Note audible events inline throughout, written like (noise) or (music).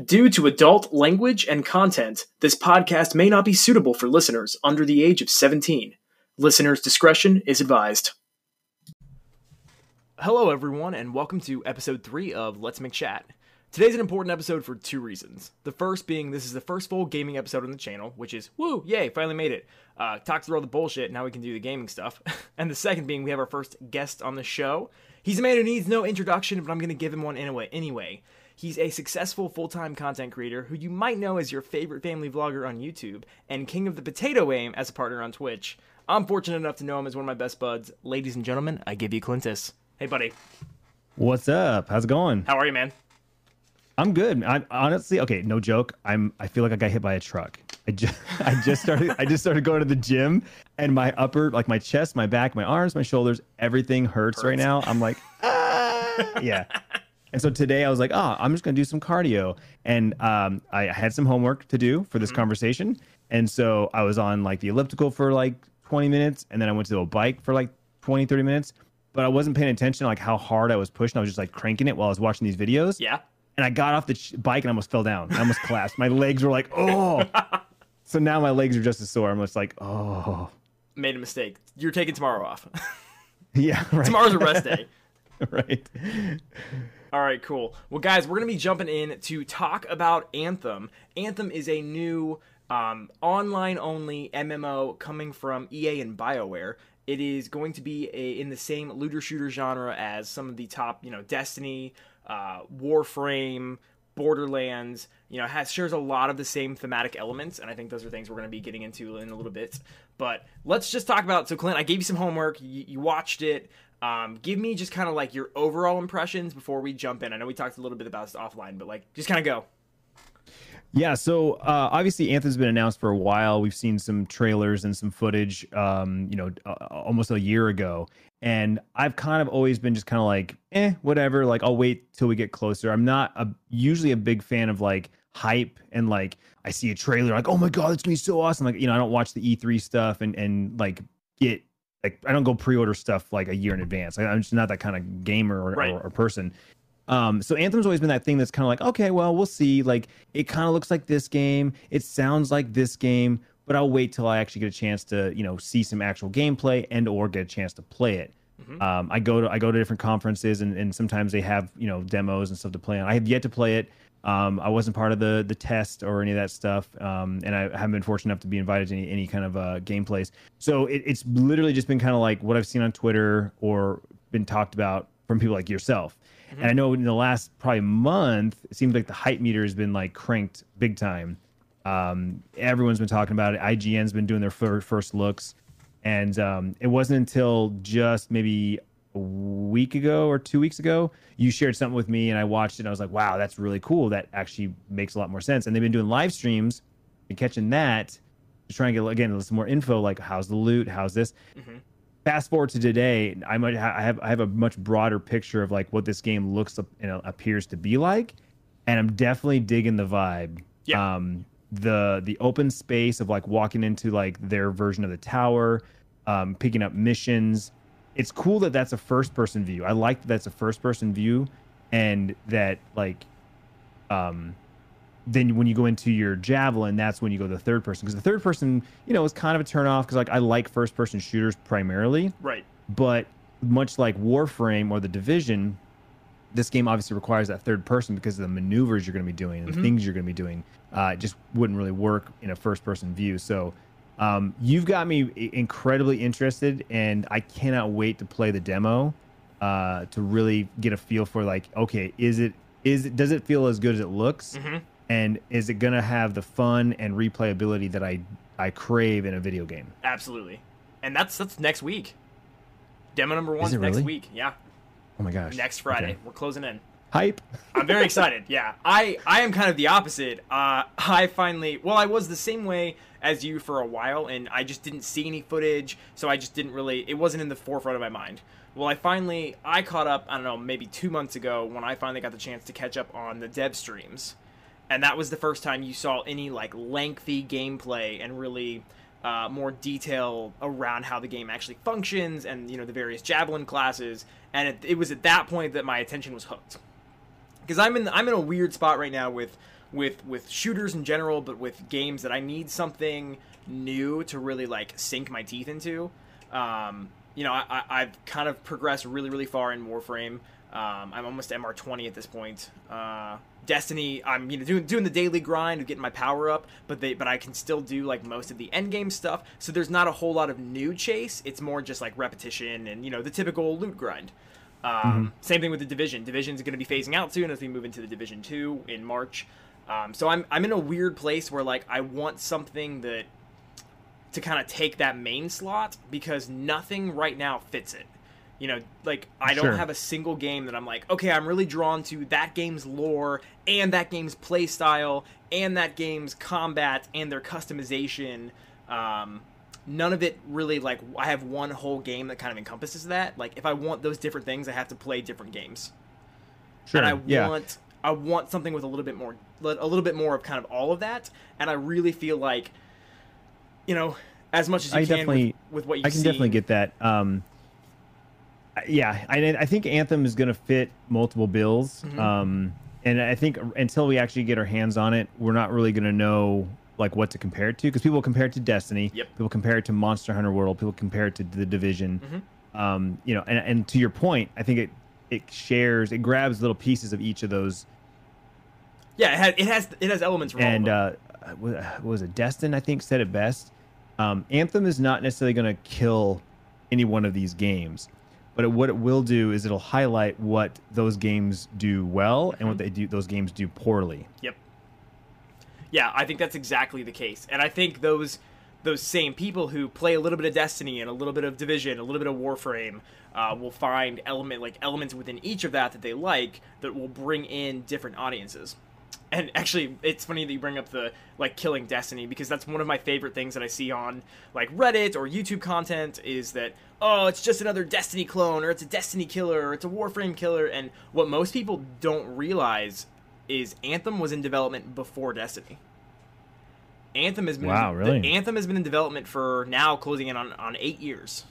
Due to adult language and content, this podcast may not be suitable for listeners under the age of 17. Listener's discretion is advised. Hello, everyone, and welcome to episode 3 of Let's Make Chat. Today's an important episode for two reasons. The first being this is the first full gaming episode on the channel, which is woo, yay, finally made it. Uh, talked through all the bullshit, now we can do the gaming stuff. (laughs) and the second being we have our first guest on the show. He's a man who needs no introduction, but I'm going to give him one anyway. Anyway, He's a successful full time content creator who you might know as your favorite family vlogger on YouTube and King of the Potato Aim as a partner on Twitch. I'm fortunate enough to know him as one of my best buds. Ladies and gentlemen, I give you Clintus. Hey, buddy. What's up? How's it going? How are you, man? I'm good. I'm honestly, okay, no joke. I'm. I feel like I got hit by a truck. I just, (laughs) I just started. I just started going to the gym, and my upper, like my chest, my back, my arms, my shoulders, everything hurts, hurts. right now. I'm like, ah, (laughs) yeah. And so today I was like, oh, I'm just going to do some cardio. And um, I had some homework to do for this mm-hmm. conversation. And so I was on like the elliptical for like 20 minutes. And then I went to a bike for like 20, 30 minutes. But I wasn't paying attention to like how hard I was pushing. I was just like cranking it while I was watching these videos. Yeah. And I got off the ch- bike and I almost fell down. I almost collapsed. My legs were like, oh. (laughs) so now my legs are just as sore. I'm just like, oh. Made a mistake. You're taking tomorrow off. (laughs) yeah. Right. Tomorrow's a rest day. (laughs) right. All right, cool. Well, guys, we're going to be jumping in to talk about Anthem. Anthem is a new um, online only MMO coming from EA and BioWare. It is going to be a, in the same looter shooter genre as some of the top, you know, Destiny, uh, Warframe, Borderlands, you know, has shares a lot of the same thematic elements, and I think those are things we're going to be getting into in a little bit. But let's just talk about. So, Clint, I gave you some homework. You, you watched it. Um, give me just kind of like your overall impressions before we jump in. I know we talked a little bit about this offline, but like just kind of go. Yeah, so uh, obviously Anthem's been announced for a while. We've seen some trailers and some footage, um, you know, uh, almost a year ago, and I've kind of always been just kind of like, eh, whatever. Like I'll wait till we get closer. I'm not a, usually a big fan of like hype and like I see a trailer like, oh my god, it's gonna be so awesome. Like you know, I don't watch the E3 stuff and and like get like I don't go pre-order stuff like a year in advance. I, am just not that kind of gamer or, right. or, or person. Um, so Anthem's always been that thing that's kind of like, okay, well, we'll see. Like it kind of looks like this game. It sounds like this game, but I'll wait till I actually get a chance to, you know, see some actual gameplay and or get a chance to play it. Mm-hmm. Um, I go to I go to different conferences and, and sometimes they have you know demos and stuff to play on. I have yet to play it. Um, I wasn't part of the the test or any of that stuff, um, and I haven't been fortunate enough to be invited to any, any kind of uh, gameplays. So it, it's literally just been kind of like what I've seen on Twitter or been talked about from people like yourself. Mm-hmm. And I know in the last probably month, it seems like the hype meter has been like cranked big time. Um, everyone's been talking about it. IGN's been doing their first looks, and um, it wasn't until just maybe a week ago or two weeks ago, you shared something with me and I watched it and I was like, wow, that's really cool. That actually makes a lot more sense. And they've been doing live streams and catching that to try and get again some more info like how's the loot, how's this. Mm-hmm. Fast forward to today, I might ha- I have I have a much broader picture of like what this game looks you know appears to be like, and I'm definitely digging the vibe. Yeah. Um, the the open space of like walking into like their version of the tower, um, picking up missions it's cool that that's a first person view. I like that that's a first person view, and that like, um, then when you go into your javelin, that's when you go to the third person because the third person, you know, is kind of a turn off because like I like first person shooters primarily, right? But much like Warframe or the Division, this game obviously requires that third person because of the maneuvers you're going to be doing and mm-hmm. the things you're going to be doing. Uh, it just wouldn't really work in a first person view. So um, you've got me incredibly interested, and I cannot wait to play the demo uh, to really get a feel for like, okay, is it is it, does it feel as good as it looks, mm-hmm. and is it gonna have the fun and replayability that I I crave in a video game? Absolutely, and that's that's next week. Demo number one next really? week. Yeah. Oh my gosh. Next Friday, okay. we're closing in hype. I'm very excited. Yeah, I I am kind of the opposite. Uh, I finally, well, I was the same way as you for a while, and I just didn't see any footage, so I just didn't really. It wasn't in the forefront of my mind. Well, I finally I caught up. I don't know, maybe two months ago when I finally got the chance to catch up on the dev streams, and that was the first time you saw any like lengthy gameplay and really. Uh, more detail around how the game actually functions and you know the various javelin classes and it, it was at that point that my attention was hooked because I'm in I'm in a weird spot right now with with with shooters in general, but with games that I need something new to really like sink my teeth into. Um, you know, I, I, have kind of progressed really, really far in Warframe. Um, I'm almost MR20 at this point. Uh, Destiny, I'm you know doing doing the daily grind of getting my power up, but they but I can still do like most of the end game stuff. So there's not a whole lot of new chase. It's more just like repetition and you know the typical loot grind. Um, mm-hmm. Same thing with the division. Division is going to be phasing out soon as we move into the division two in March. Um, so I'm I'm in a weird place where like I want something that to kind of take that main slot because nothing right now fits it. You know, like I don't sure. have a single game that I'm like, okay, I'm really drawn to that game's lore and that game's play style and that game's combat and their customization. Um, none of it really like I have one whole game that kind of encompasses that. Like if I want those different things, I have to play different games. Sure. And I yeah. want I want something with a little bit more a little bit more of kind of all of that. And I really feel like you know as much as you I can definitely, with, with what you I can seen. definitely get that. Um, yeah, I, I think Anthem is going to fit multiple bills. Mm-hmm. Um, and I think until we actually get our hands on it, we're not really going to know like what to compare it to because people compare it to Destiny, yep. people compare it to Monster Hunter World, people compare it to the Division. Mm-hmm. Um, you know, and, and to your point, I think it it shares, it grabs little pieces of each of those. Yeah, it has it has, it has elements. and uh, was it Destin? I think said it best. Um, Anthem is not necessarily going to kill any one of these games but it, what it will do is it'll highlight what those games do well and what mm-hmm. they do those games do poorly. Yep. Yeah, I think that's exactly the case, and I think those those same people who play a little bit of Destiny and a little bit of Division, a little bit of Warframe, uh, will find element like elements within each of that that they like that will bring in different audiences. And actually it's funny that you bring up the like killing destiny because that's one of my favorite things that i see on like reddit or youtube content is that oh it's just another destiny clone or it's a destiny killer or it's a warframe killer. And what most people don't realize is anthem was in development before destiny anthem has been wow, really? anthem has been in development for now closing in on, on eight years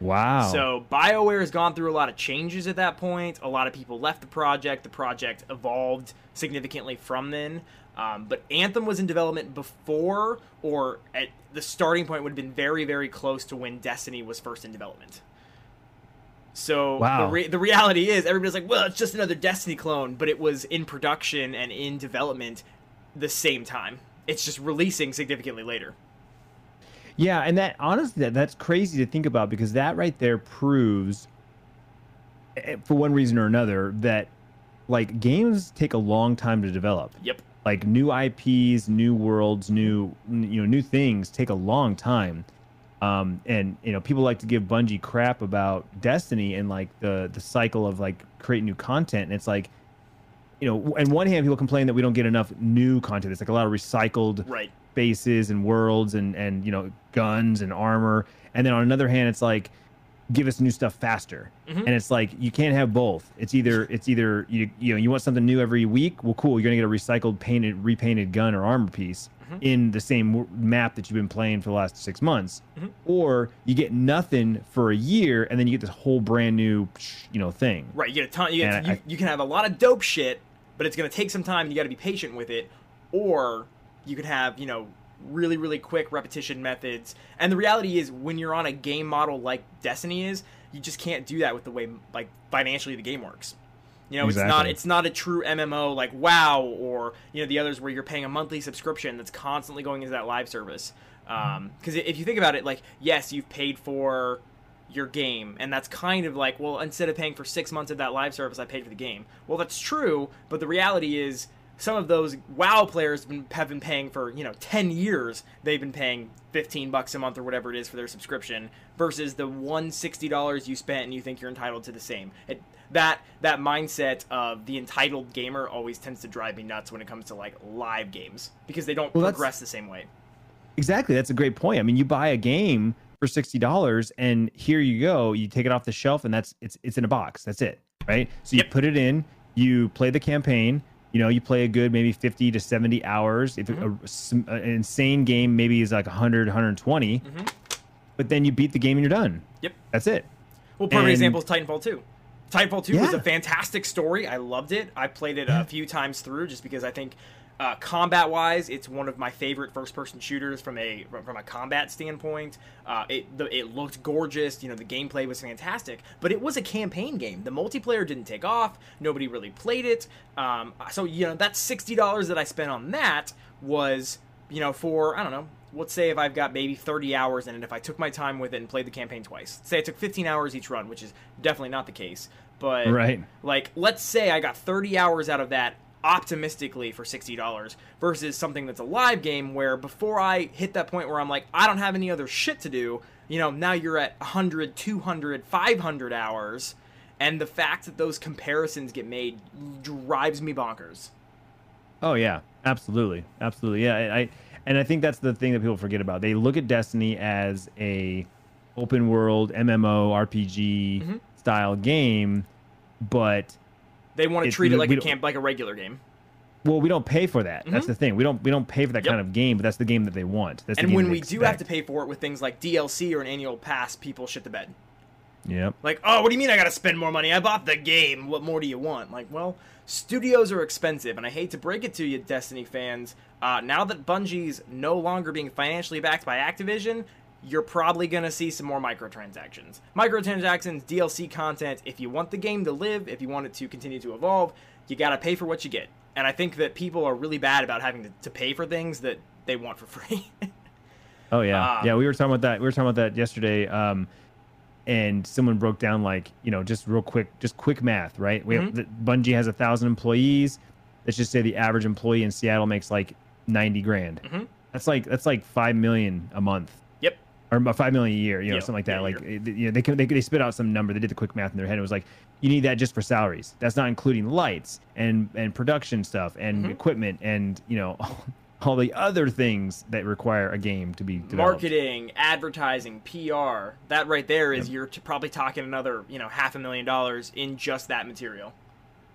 Wow. So BioWare has gone through a lot of changes at that point. A lot of people left the project. The project evolved significantly from then. Um, but Anthem was in development before, or at the starting point would have been very, very close to when Destiny was first in development. So wow. the, re- the reality is, everybody's like, well, it's just another Destiny clone, but it was in production and in development the same time. It's just releasing significantly later. Yeah, and that honestly, that, that's crazy to think about because that right there proves, eh, for one reason or another, that like games take a long time to develop. Yep. Like new IPs, new worlds, new you know new things take a long time. Um, and you know people like to give Bungie crap about Destiny and like the the cycle of like creating new content, and it's like you know, on one hand, people complain that we don't get enough new content. It's like a lot of recycled right. spaces and worlds and and you know guns and armor. And then on another hand it's like give us new stuff faster. Mm-hmm. and it's like you can't have both. It's either it's either you you know you want something new every week? Well cool. You're gonna get a recycled painted repainted gun or armor piece mm-hmm. in the same map that you've been playing for the last six months mm-hmm. or you get nothing for a year and then you get this whole brand new you know thing right you get a ton you, get, you, I, you can have a lot of dope shit but it's gonna take some time And you gotta be patient with it or you could have you know really really quick repetition methods and the reality is when you're on a game model like destiny is you just can't do that with the way like financially the game works you know exactly. it's not it's not a true mmo like wow or you know the others where you're paying a monthly subscription that's constantly going into that live service because um, if you think about it like yes you've paid for your game and that's kind of like well instead of paying for six months of that live service i paid for the game well that's true but the reality is some of those WoW players have been, have been paying for you know ten years. They've been paying fifteen bucks a month or whatever it is for their subscription versus the one sixty dollars you spent and you think you're entitled to the same. It, that that mindset of the entitled gamer always tends to drive me nuts when it comes to like live games because they don't well, progress the same way. Exactly, that's a great point. I mean, you buy a game for sixty dollars, and here you go. You take it off the shelf, and that's it's it's in a box. That's it, right? So you yep. put it in, you play the campaign, you know, you play a good maybe 50 to 70 hours. If mm-hmm. a, an insane game maybe is like 100, 120, mm-hmm. but then you beat the game and you're done. Yep. That's it. Well, perfect and, example is Titanfall 2. Titanfall 2 was a fantastic story. I loved it. I played it a few times through just because I think uh, combat wise, it's one of my favorite first person shooters from a from a combat standpoint. Uh, it the, it looked gorgeous. You know, the gameplay was fantastic, but it was a campaign game. The multiplayer didn't take off. Nobody really played it. Um, so you know, that sixty dollars that I spent on that was you know for I don't know. Let's say if I've got maybe 30 hours in it, if I took my time with it and played the campaign twice. Say I took 15 hours each run, which is definitely not the case. But Right. like, let's say I got 30 hours out of that optimistically for $60 versus something that's a live game where before I hit that point where I'm like, I don't have any other shit to do, you know, now you're at 100, 200, 500 hours. And the fact that those comparisons get made drives me bonkers. Oh yeah, absolutely, absolutely. Yeah, I, I and I think that's the thing that people forget about. They look at Destiny as a open world MMO RPG Mm-hmm. style game, but They want to treat it like a camp, like a regular game. well, we don't pay for that. That's the thing. We don't we don't pay for that Mm-hmm. Yep. kind of game, but that's the game that they want. That's And game when we do have to pay for it with things like DLC or an annual pass, people shit the bed. Yep. Like, oh, what do you mean I gotta spend more money? I bought the game. What more do you want? Like, well, studios are expensive, and I hate to break it to you, Destiny fans. Uh, now that Bungie's no longer being financially backed by Activision, you're probably gonna see some more microtransactions. Microtransactions, DLC content. If you want the game to live, if you want it to continue to evolve, you gotta pay for what you get. And I think that people are really bad about having to, to pay for things that they want for free. (laughs) Oh yeah, Um, yeah. We were talking about that. We were talking about that yesterday. Um, and someone broke down like you know just real quick, just quick math, right? We Mm-hmm. have the, Bungie has a thousand employees. Let's just say the average employee in Seattle makes like ninety grand. Mm-hmm. That's like that's like five million a month. yep. or about five million a year, you know, Yeah, something like that. yeah, like, year. you know, they, can- they they spit out some number. They did the quick math in their head. It was like, you need that just for salaries. That's not including lights and and production stuff and Mm-hmm. equipment and you know (laughs) all the other things that require a game to be developed. marketing, advertising, PR. That right there is you're probably talking another, you know, half a million dollars in just that material.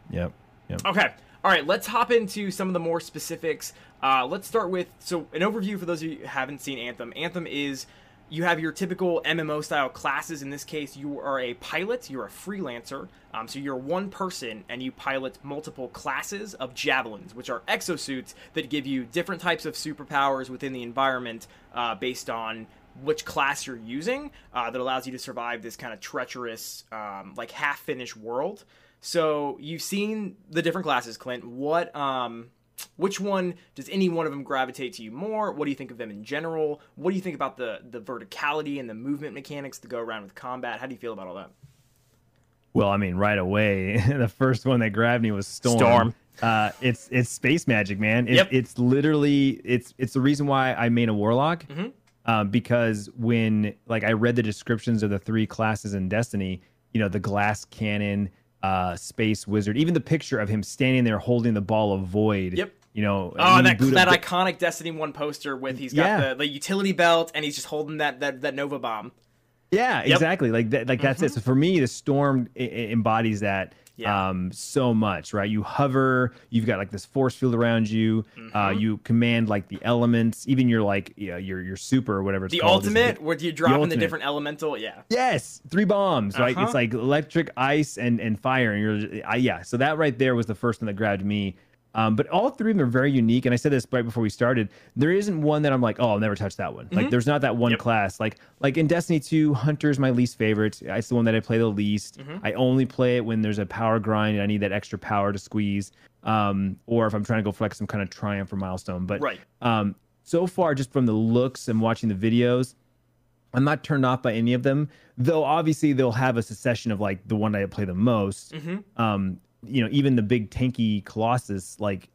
Yep. Yep. Okay. All right, let's hop into some of the more specifics. Uh, let's start with so an overview for those of you who haven't seen Anthem. Anthem is you have your typical MMO style classes. In this case, you are a pilot. You're a freelancer. Um, so you're one person and you pilot multiple classes of javelins, which are exosuits that give you different types of superpowers within the environment uh, based on which class you're using. Uh, that allows you to survive this kind of treacherous, um, like half finished world. So you've seen the different classes, Clint. What, um, which one does any one of them gravitate to you more? What do you think of them in general? What do you think about the the verticality and the movement mechanics to go around with combat? How do you feel about all that? Well, I mean, right away, (laughs) the first one that grabbed me was Storm. Storm. Uh, it's it's space magic, man. It, Yep. It's literally it's it's the reason why I made a warlock. Mm-hmm. Um, because when like I read the descriptions of the three classes in Destiny, you know, the glass cannon, uh, space wizard, even the picture of him standing there holding the ball of void. Yep. You know. Oh, that boot that iconic Destiny One poster with he's got Yeah. the, the utility belt and he's just holding that that, that Nova bomb. Yeah, exactly. Like that. Like that's it. So for me, the storm embodies that Mm-hmm. Yeah. um so much, right? You hover. You've got like this force field around you. Mm-hmm. Uh, you command like the elements. Even your like yeah, your your super or whatever it's The called. ultimate, the- where you drop in the different elemental. Yeah. Yes, three bombs, right? Uh-huh. It's like electric, ice, and and fire, and you're uh, yeah. So that right there was the first one that grabbed me. Um, but all three of them are very unique, and I said this right before we started. There isn't one that I'm like, oh, I'll never touch that one. Like, there's not that one Mm-hmm. Yep. class. Like, like in Destiny 2, Hunter's my least favorite. It's the one that I play the least. Mm-hmm. I only play it when there's a power grind and I need that extra power to squeeze, um, or if I'm trying to go for like some kind of triumph or milestone. But Right. um, so far, just from the looks and watching the videos, I'm not turned off by any of them. Though obviously they'll have a succession of like the one I play the most. Mm-hmm. Um, you know, even the big tanky Colossus, like,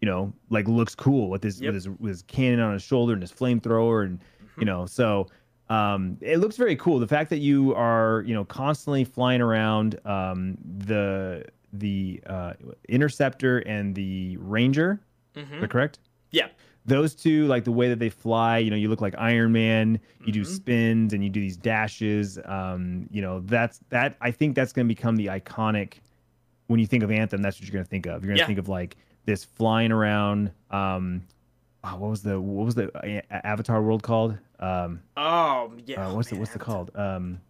you know, like looks cool with his Yep. with his with his cannon on his shoulder and his flamethrower, and Mm-hmm. you know, so um, it looks very cool. The fact that you are, you know, constantly flying around um, the the uh, interceptor and the ranger, Mm-hmm. correct? Yeah. those two like the way that they fly you know you look like iron man you do Mm-hmm. spins and you do these dashes um you know that's that i think that's going to become the iconic when you think of anthem that's what you're going to think of you're going to Yeah. think of like this flying around um oh, what was the what was the avatar world called um Oh yeah. uh, Oh, what's man, the what's that's- called um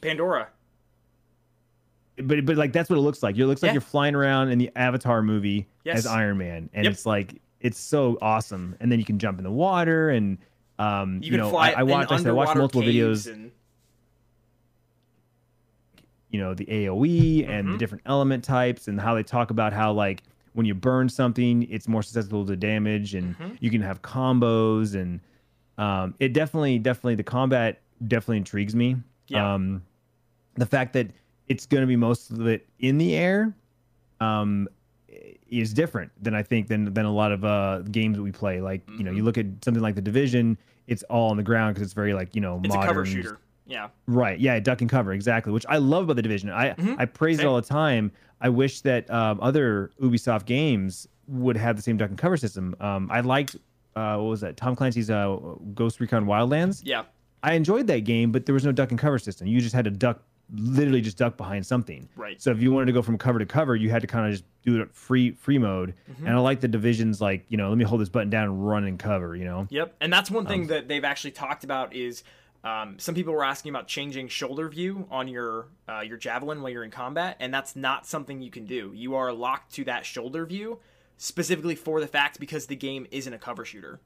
Pandora. but but like that's what it looks like. It looks like Yeah. you're flying around in the Avatar movie Yes. as Iron Man, and Yep. it's like it's so awesome. And then you can jump in the water, and um, You, you, can know, fly I, I watched I said I watched multiple videos. And, you know the AOE and Mhm. the different element types and how they talk about how like when you burn something it's more susceptible to damage and Mhm. you can have combos and um, it definitely definitely the combat definitely intrigues me Yeah. um, the fact that it's going to be most of it in the air um, is different than I think than than a lot of uh, games that we play like you know you look at something like the division it's all on the ground because it's very like you know it's modern a cover shooter. Yeah. Right. Yeah. Duck and cover. Exactly. Which I love about the division. I Mhm. I praise it all the time. I wish that um, other Ubisoft games would have the same duck and cover system. Um, I liked uh, what was that? Tom Clancy's uh, Ghost Recon Wildlands. Yeah. I enjoyed that game, but there was no duck and cover system. You just had to duck, literally just duck behind something. Right. So if you wanted to go from cover to cover, you had to kind of just do it free free mode. Mm-hmm. And I like the divisions, like you know, let me hold this button down and run and cover. You know. Yep, and that's one Um, thing that they've actually talked about is um, some people were asking about changing shoulder view on your uh, your javelin while you're in combat, and that's not something you can do. You are locked to that shoulder view specifically for the fact because the game isn't a cover shooter.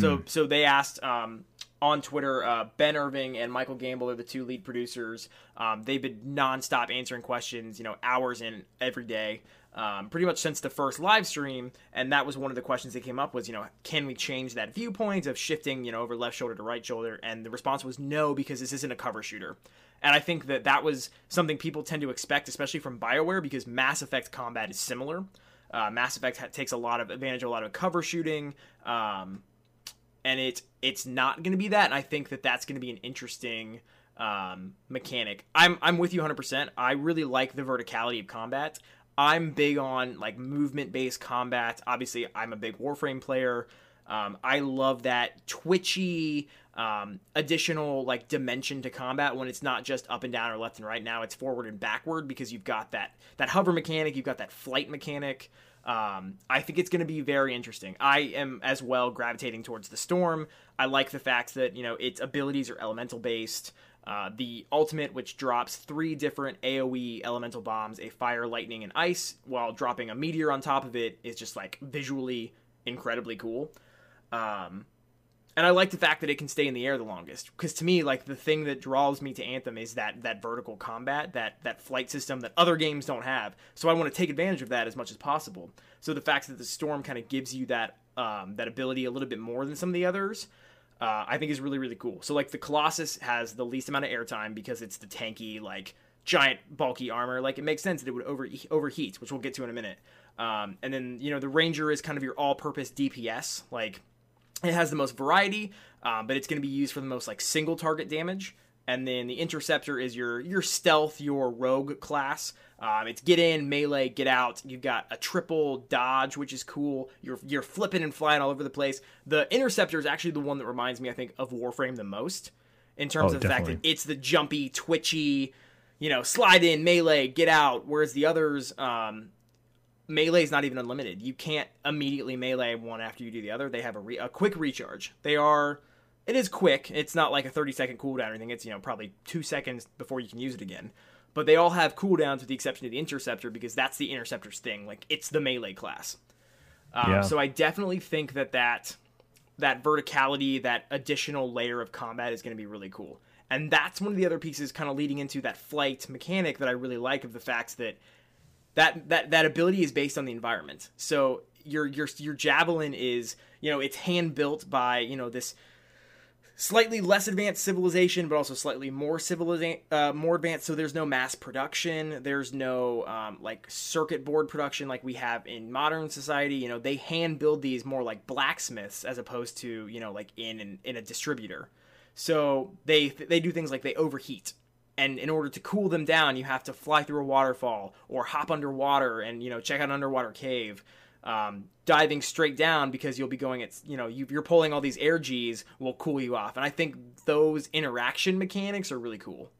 So so they asked um, on Twitter. Uh, ben Irving and Michael Gamble are the two lead producers. Um, they've been nonstop answering questions, you know, hours in every day, um, pretty much since the first live stream. And that was one of the questions that came up was, you know, can we change that viewpoint of shifting, you know, over left shoulder to right shoulder? And the response was no because this isn't a cover shooter. And I think that that was something people tend to expect, especially from Bioware, because Mass Effect combat is similar. Uh, Mass Effect ha- takes a lot of advantage, of a lot of cover shooting. Um, and it it's not going to be that. And I think that that's going to be an interesting um, mechanic. I'm I'm with you 100. percent I really like the verticality of combat. I'm big on like movement based combat. Obviously, I'm a big Warframe player. Um, I love that twitchy um, additional like dimension to combat when it's not just up and down or left and right. Now it's forward and backward because you've got that that hover mechanic, you've got that flight mechanic. Um, I think it's going to be very interesting. I am as well gravitating towards the storm. I like the fact that you know its abilities are elemental based. Uh, the ultimate, which drops three different AOE elemental bombs, a fire, lightning, and ice, while dropping a meteor on top of it, is just like visually incredibly cool. Um, and I like the fact that it can stay in the air the longest. Because to me, like the thing that draws me to Anthem is that that vertical combat, that that flight system that other games don't have. So I want to take advantage of that as much as possible. So the fact that the storm kind of gives you that um, that ability a little bit more than some of the others, uh, I think is really really cool. So like the Colossus has the least amount of airtime because it's the tanky like giant bulky armor. Like it makes sense that it would over overheat, which we'll get to in a minute. Um, and then you know the Ranger is kind of your all-purpose DPS. Like it has the most variety, um, but it's going to be used for the most like single target damage. And then the interceptor is your your stealth, your rogue class. Um, it's get in, melee, get out. You've got a triple dodge, which is cool. You're you're flipping and flying all over the place. The interceptor is actually the one that reminds me, I think, of Warframe the most in terms Oh, of the fact that it's the jumpy, twitchy, you know, slide in, melee, get out. Whereas the others, um, melee is not even unlimited. You can't immediately melee one after you do the other. They have a, re- a quick recharge. They are, it is quick. It's not like a 30 second cooldown or anything. It's, you know, probably two seconds before you can use it again. But they all have cooldowns with the exception of the interceptor because that's the interceptor's thing. Like, it's the melee class. Um, Yeah. So I definitely think that that that verticality, that additional layer of combat is going to be really cool. And that's one of the other pieces kind of leading into that flight mechanic that I really like of the fact that that that that ability is based on the environment. So your your your javelin is, you know, it's hand built by, you know, this slightly less advanced civilization, but also slightly more civilization, uh, more advanced. So there's no mass production. There's no um, like circuit board production like we have in modern society. You know, they hand build these more like blacksmiths as opposed to you know like in in, in a distributor. So they they do things like they overheat. And in order to cool them down, you have to fly through a waterfall or hop underwater and you know check out an underwater cave um, diving straight down because you'll be going at you know you, you're pulling all these air G's will cool you off, and I think those interaction mechanics are really cool.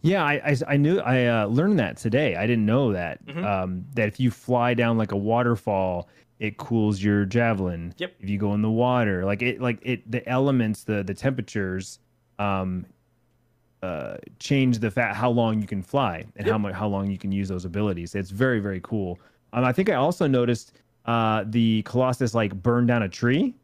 Yeah, I, I, I knew I uh, learned that today. I didn't know that. Mhm. Um, that if you fly down like a waterfall, it cools your javelin. Yep. If you go in the water, like it, like it, the elements, the the temperatures, um, uh, change the fact how long you can fly and Yep. how much how long you can use those abilities. It's very very cool. Um, I think I also noticed uh, the Colossus like burned down a tree,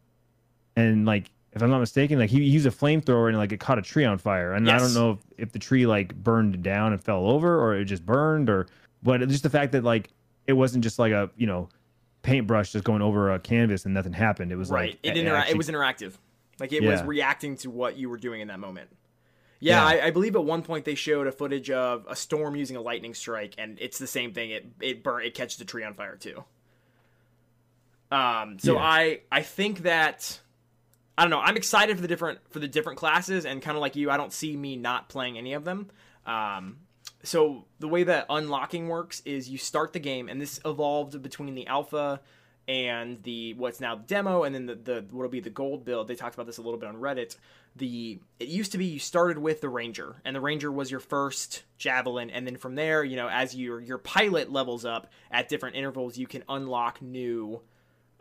and like if I'm not mistaken, like he used a flamethrower and like it caught a tree on fire. And I don't know if, if the tree like burned down and fell over or it just burned or but just the fact that like it wasn't just like a you know paintbrush just going over a canvas and nothing happened. It was right. like it, intera- actually- it was interactive. Like it was reacting to what you were doing in that moment. Yeah, Yeah. I, I believe at one point they showed a footage of a storm using a lightning strike, and it's the same thing. It it burn it catches the tree on fire too. Um, so Yeah. I I think that I don't know. I'm excited for the different for the different classes, and kind of like you, I don't see me not playing any of them. Um, so the way that unlocking works is you start the game, and this evolved between the alpha and the what's now the demo, and then the, the what'll be the gold build. They talked about this a little bit on Reddit. The it used to be you started with the ranger, and the ranger was your first javelin, and then from there, you know, as your your pilot levels up at different intervals, you can unlock new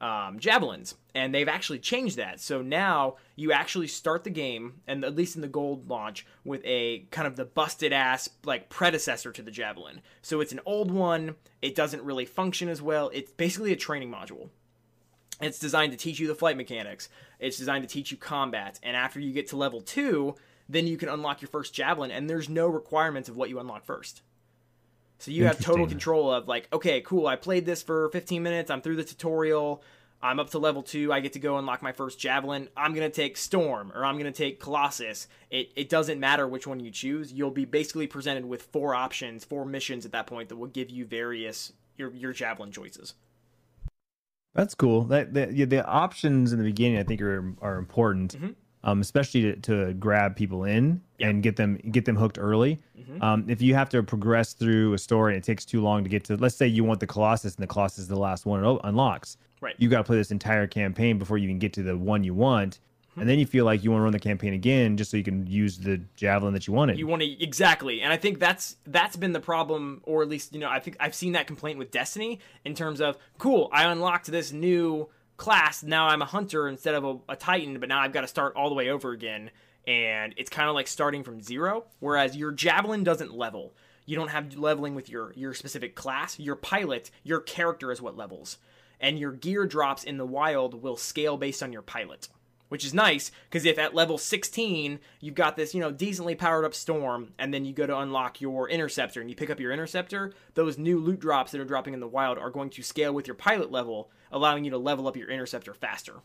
um, javelins, and they've actually changed that. So now you actually start the game, and at least in the gold launch, with a kind of the busted ass like predecessor to the javelin. So it's an old one. It doesn't really function as well. It's basically a training module. It's designed to teach you the flight mechanics. It's designed to teach you combat, and after you get to level two, then you can unlock your first javelin, and there's no requirements of what you unlock first. So you have total control of like, okay, cool. I played this for 15 minutes. I'm through the tutorial. I'm up to level two. I get to go unlock my first javelin. I'm gonna take Storm or I'm gonna take Colossus. It it doesn't matter which one you choose. You'll be basically presented with four options, four missions at that point that will give you various your your javelin choices. That's cool. That the, yeah, the options in the beginning, I think, are are important, Mhm. Um, especially to, to grab people in Yeah. and get them get them hooked early. Mhm. Um, if you have to progress through a story and it takes too long to get to, let's say you want the Colossus and the Colossus is the last one it unlocks, Right. you got to play this entire campaign before you can get to the one you want, Hmm. and then you feel like you want to run the campaign again just so you can use the javelin that you wanted. You want to exactly, and I think that's that's been the problem, or at least you know I think I've seen that complaint with Destiny in terms of cool. I unlocked this new class. Now I'm a hunter instead of a, a titan, but now I've got to start all the way over again, and it's kind of like starting from zero. Whereas your javelin doesn't level. You don't have leveling with your your specific class. Your pilot, your character is what levels, and your gear drops in the wild will scale based on your pilot which is nice because if at level 16 you've got this you know decently powered up storm and then you go to unlock your interceptor and you pick up your interceptor those new loot drops that are dropping in the wild are going to scale with your pilot level allowing you to level up your interceptor faster.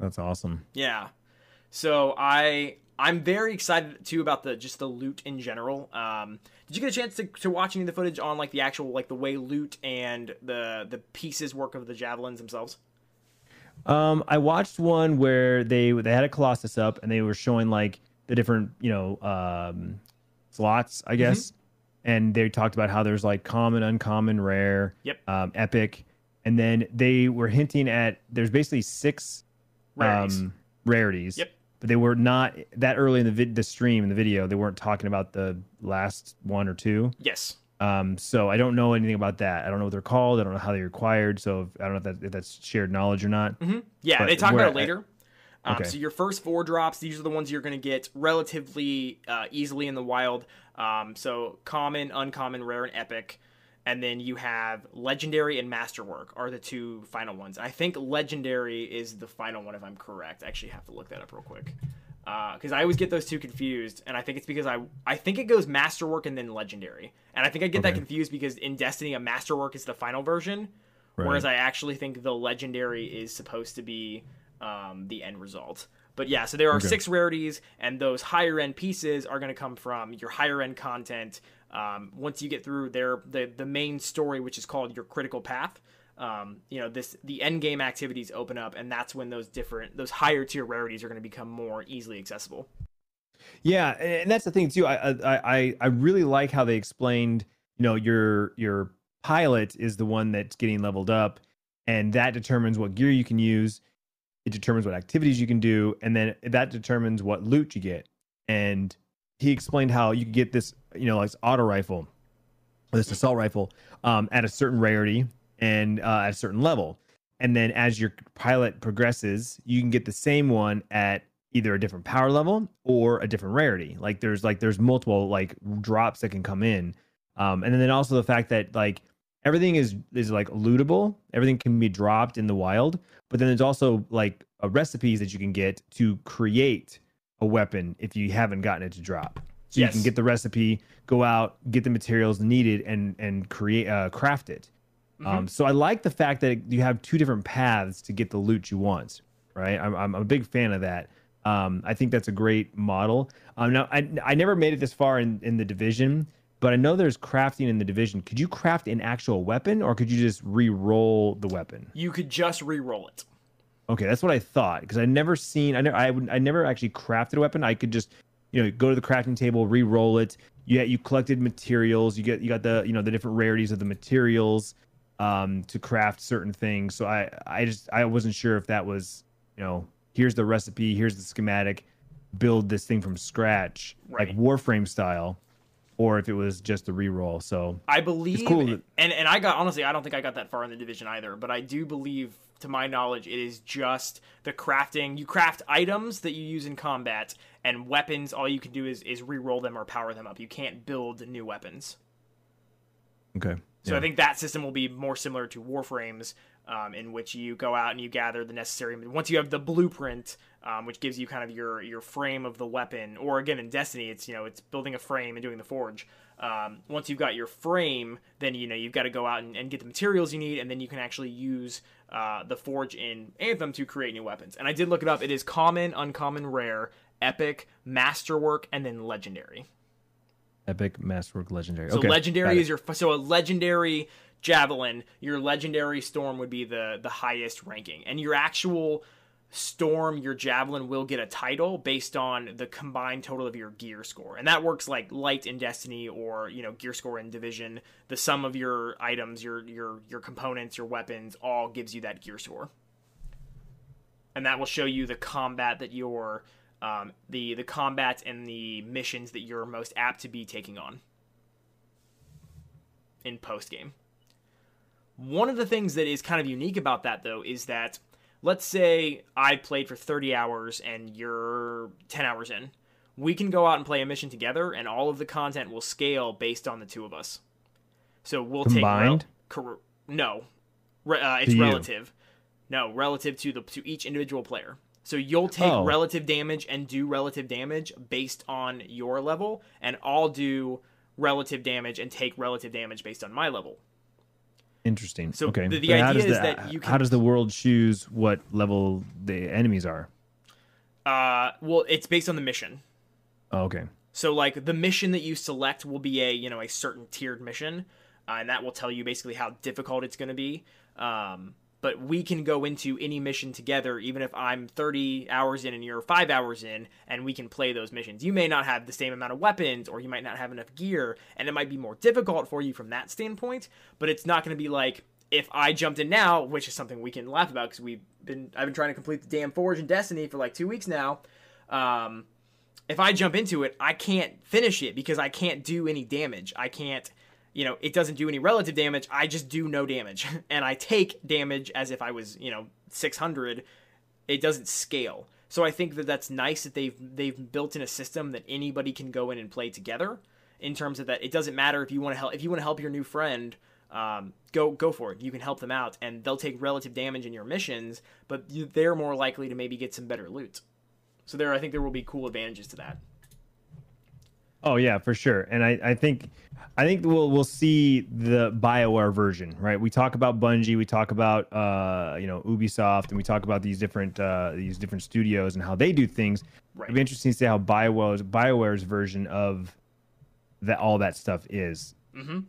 That's awesome. yeah. So i i'm very excited too about the just the loot in general. Um did you get a chance to, to watch any of the footage on like the actual like the way loot and the the pieces work of the javelins themselves? Um, I watched one where they they had a Colossus up and they were showing like the different you know um, slots, I guess, and they talked about how there's like common, uncommon, rare, Yep. um, epic, and then they were hinting at there's basically six Rarities. um, rarities. Yep. But they were not that early in the vid- the stream in the video. They weren't talking about the last one or two. yes Um, so I don't know anything about that. I don't know what they're called. I don't know how they're acquired. So if, I don't know if, that, if that's shared knowledge or not. hmm Yeah, But they talk about it later. Um, Okay. So your first four drops, these are the ones you're going to get relatively uh, easily in the wild. Um, so common, uncommon, rare, and epic. And then you have legendary and masterwork are the two final ones. I think legendary is the final one if I'm correct. I actually have to look that up real quick. Because I always get those two confused, and I think it's because I I think it goes masterwork and then legendary, and I think I get that confused because in Destiny a masterwork is the final version, Right. Whereas I actually think the legendary is supposed to be um, the end result. But yeah, so there are Okay. six rarities, and those higher end pieces are going to come from your higher end content. Um, once you get through their the the main story, which is called your critical path, um, you know this the end game activities open up, and that's when those different those higher tier rarities are going to become more easily accessible. Yeah, and that's the thing too. I I I I really like how they explained. You know, your your pilot is the one that's getting leveled up, and that determines what gear you can use. It determines what activities you can do, and then that determines what loot you get. And he explained how you get this, you know, like auto rifle, this assault rifle, um, at a certain rarity and uh, at a certain level. And then as your pilot progresses, you can get the same one at either a different power level or a different rarity. Like there's like there's multiple like drops that can come in. Um, and then also the fact that like everything is is like lootable. Everything can be dropped in the wild, but then there's also like uh, recipes that you can get to create a weapon if you haven't gotten it to drop. So yes. you can get the recipe, go out, get the materials needed, and and create uh, craft it. Mm-hmm. Um, so I like the fact that you have two different paths to get the loot you want. Right, I'm I'm a big fan of that. Um, I think that's a great model. Um, now I I never made it this far in in the division, but I know there's crafting in the division. Could you craft an actual weapon, or could you just re-roll the weapon? You could just re-roll it. Okay, that's what I thought because I never seen. I never. I would. I never actually crafted a weapon. I could just, you know, go to the crafting table, re-roll it. You you collected materials. You get you got the you know the different rarities of the materials um, to craft certain things. So I I just I wasn't sure if that was you know here's the recipe, here's the schematic, build this thing from scratch right. like Warframe style or if it was just a re-roll. So I believe, cool that, and and I got honestly, I don't think I got that far in the division either, but I do believe, to my knowledge, it is just the crafting. You craft items that you use in combat, and weapons. All you can do is is re-roll them or power them up. You can't build new weapons. Okay. So yeah. I think that system will be more similar to Warframes, um, in which you go out and you gather the necessary. Once you have the blueprint, um, which gives you kind of your your frame of the weapon, or again in Destiny, it's you know it's building a frame and doing the forge. Um, once you've got your frame, then you know you've got to go out and, and, get the materials you need, and then you can actually use uh, the forge in Anthem to create new weapons. And I did look it up; it is common, uncommon, rare, epic, masterwork, and then legendary. Epic, masterwork, legendary. So okay, legendary is your so a legendary javelin, your legendary storm would be the the highest ranking, and your actual storm, your javelin will get a title based on the combined total of your gear score, and that works like light in Destiny or you know gear score in Division. The sum of your items, your your your components, your weapons, all gives you that gear score, and that will show you the combat that you're. Um, the the combat and the missions that you're most apt to be taking on in post game. One of the things that is kind of unique about that, though, is that let's say I played for 30 hours and you're 10 hours in. We can go out and play a mission together, and all of the content will scale based on the two of us. So we'll Combined? take rel- no, uh, it's relative. No, relative to the to each individual player. So you'll take oh. relative damage and do relative damage based on your level, and I'll do relative damage and take relative damage based on my level. Interesting. So okay. the, the idea is the, that you can. How does the world choose what level the enemies are? Uh, well, it's based on the mission. Oh, okay. So like the mission that you select will be a you know a certain tiered mission, uh, and that will tell you basically how difficult it's going to be. Um, but we can go into any mission together, even if I'm 30 hours in and you're five hours in, and we can play those missions. You may not have the same amount of weapons, or you might not have enough gear, and it might be more difficult for you from that standpoint. But it's not going to be like if I jumped in now, which is something we can laugh about because we've been I've been trying to complete the damn Forge in Destiny for like two weeks now. Um, if I jump into it, I can't finish it because I can't do any damage. I can't you know, it doesn't do any relative damage. I just do no damage. (laughs) and I take damage as if I was, you know, 600. It doesn't scale. So I think that that's nice that they've they've built in a system that anybody can go in and play together. In terms of that, it doesn't matter if you want to help if you want to help your new friend, um, go go for it. You can help them out, and they'll take relative damage in your missions, but they're more likely to maybe get some better loot. So there, I think there will be cool advantages to that. Oh yeah, for sure. And I, I think I think we'll we'll see the Bioware version, right? We talk about Bungie, we talk about uh, you know Ubisoft, and we talk about these different uh, these different studios and how they do things. Right. It'd be interesting to see how Bioware's Bioware's version of that all that stuff is. Mm-hmm.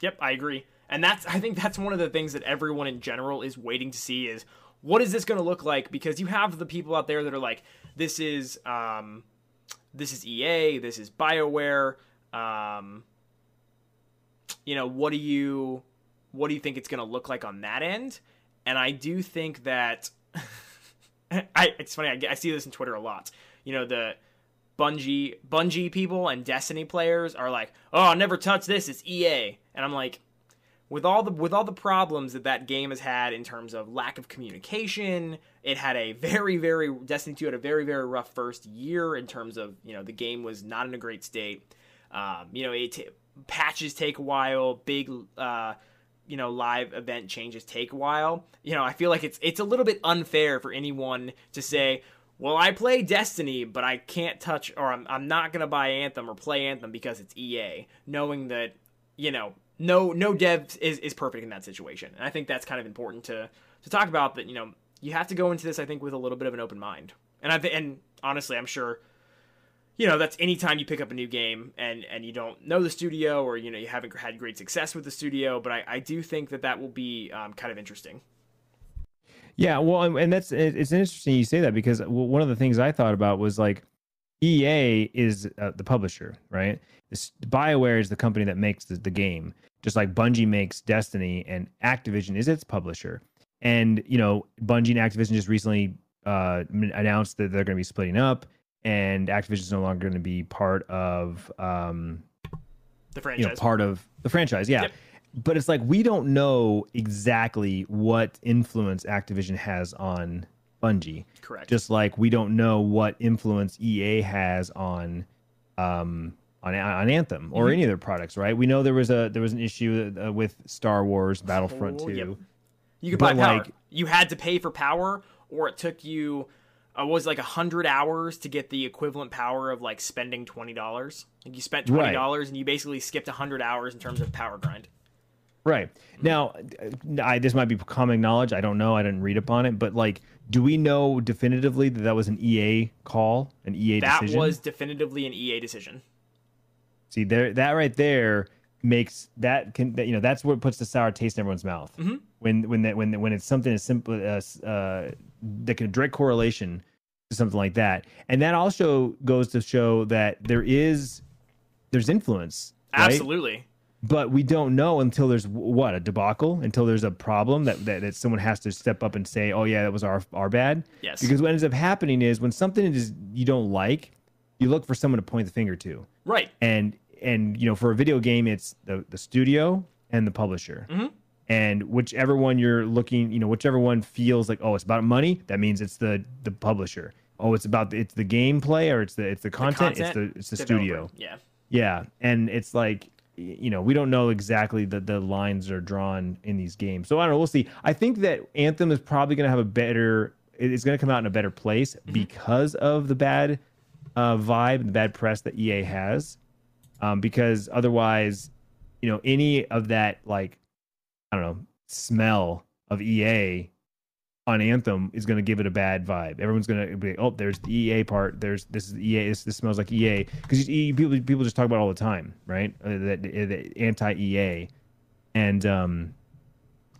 Yep, I agree. And that's I think that's one of the things that everyone in general is waiting to see is what is this going to look like? Because you have the people out there that are like, this is um, this is EA, this is BioWare. Um, you know, what do you what do you think it's going to look like on that end? And I do think that (laughs) I it's funny I, I see this in Twitter a lot. You know, the Bungie Bungie people and Destiny players are like, "Oh, I'll never touch this. It's EA." And I'm like, with all the with all the problems that that game has had in terms of lack of communication, it had a very very Destiny 2 had a very very rough first year in terms of you know the game was not in a great state. Um, you know, it patches take a while, big uh, you know live event changes take a while. You know, I feel like it's it's a little bit unfair for anyone to say, well, I play Destiny, but I can't touch or I'm, I'm not gonna buy Anthem or play Anthem because it's EA, knowing that you know no no dev is, is perfect in that situation. And I think that's kind of important to to talk about that, you know, you have to go into this I think with a little bit of an open mind. And I and honestly, I'm sure you know, that's anytime you pick up a new game and and you don't know the studio or you know you haven't had great success with the studio, but I, I do think that that will be um, kind of interesting. Yeah, well, and that's it's interesting you say that because one of the things I thought about was like EA is uh, the publisher, right? BioWare is the company that makes the, the game, just like Bungie makes Destiny, and Activision is its publisher. And you know, Bungie and Activision just recently uh, announced that they're going to be splitting up, and Activision is no longer going to be part of um, the franchise. You know, part of the franchise, yeah. Yep. But it's like we don't know exactly what influence Activision has on Bungie. Correct. Just like we don't know what influence EA has on um, on on Anthem or mm-hmm. any of their products, right? We know there was a there was an issue uh, with Star Wars Battlefront oh, 2. Yep. You could buy power. Like, you had to pay for power, or it took you uh, was like a hundred hours to get the equivalent power of like spending twenty dollars. Like you spent twenty dollars right. and you basically skipped a hundred hours in terms of power grind. Right now, I, this might be common knowledge. I don't know. I didn't read upon it, but like, do we know definitively that that was an EA call, an EA that decision? That was definitively an EA decision. See there, that right there makes that can that, you know that's what puts the sour taste in everyone's mouth mm-hmm. when when that when when it's something as simple as uh, that can direct correlation to something like that, and that also goes to show that there is there's influence. Right? Absolutely. But we don't know until there's what a debacle, until there's a problem that, that, that someone has to step up and say, "Oh yeah, that was our our bad." Yes. Because what ends up happening is when something is you don't like, you look for someone to point the finger to. Right. And and you know for a video game it's the the studio and the publisher. Mm-hmm. and whichever one you're looking you know whichever one feels like oh it's about money that means it's the the publisher. Oh it's about the, it's the gameplay or it's the it's the content, the content it's the it's the studio. yeah. Yeah and it's like you know we don't know exactly that the lines are drawn in these games. So i don't know we'll see. I think that anthem is probably going to have a better it's going to come out in a better place mm-hmm. because of the bad uh, vibe and the bad press that ea has um, because otherwise, you know, any of that like I don't know smell of EA on Anthem is going to give it a bad vibe. Everyone's going to be, oh, there's the EA part. There's this is EA. This, this smells like EA because people people just talk about all the time, right? Uh, the, the, the anti EA, and um,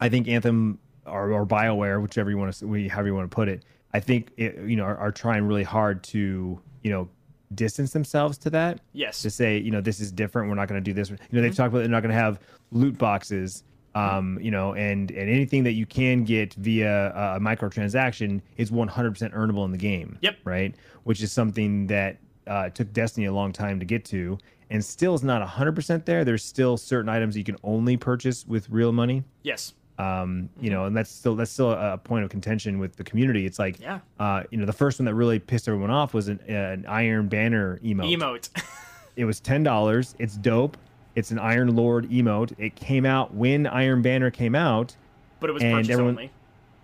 I think Anthem or, or Bioware, whichever you want to, however you want to put it, I think it, you know are, are trying really hard to you know distance themselves to that. Yes. To say, you know, this is different. We're not going to do this. You know, they've mm-hmm. talked about they're not going to have loot boxes. Um, you know, and and anything that you can get via a microtransaction is 100% earnable in the game. Yep. Right. Which is something that uh, took Destiny a long time to get to, and still is not 100% there. There's still certain items you can only purchase with real money. Yes. Um, you know, and that's still that's still a point of contention with the community. It's like, yeah, uh, you know, the first one that really pissed everyone off was an, an Iron Banner emote. Emote. (laughs) it was ten dollars. It's dope. It's an Iron Lord emote. It came out when Iron Banner came out, but it was and purchase everyone, only.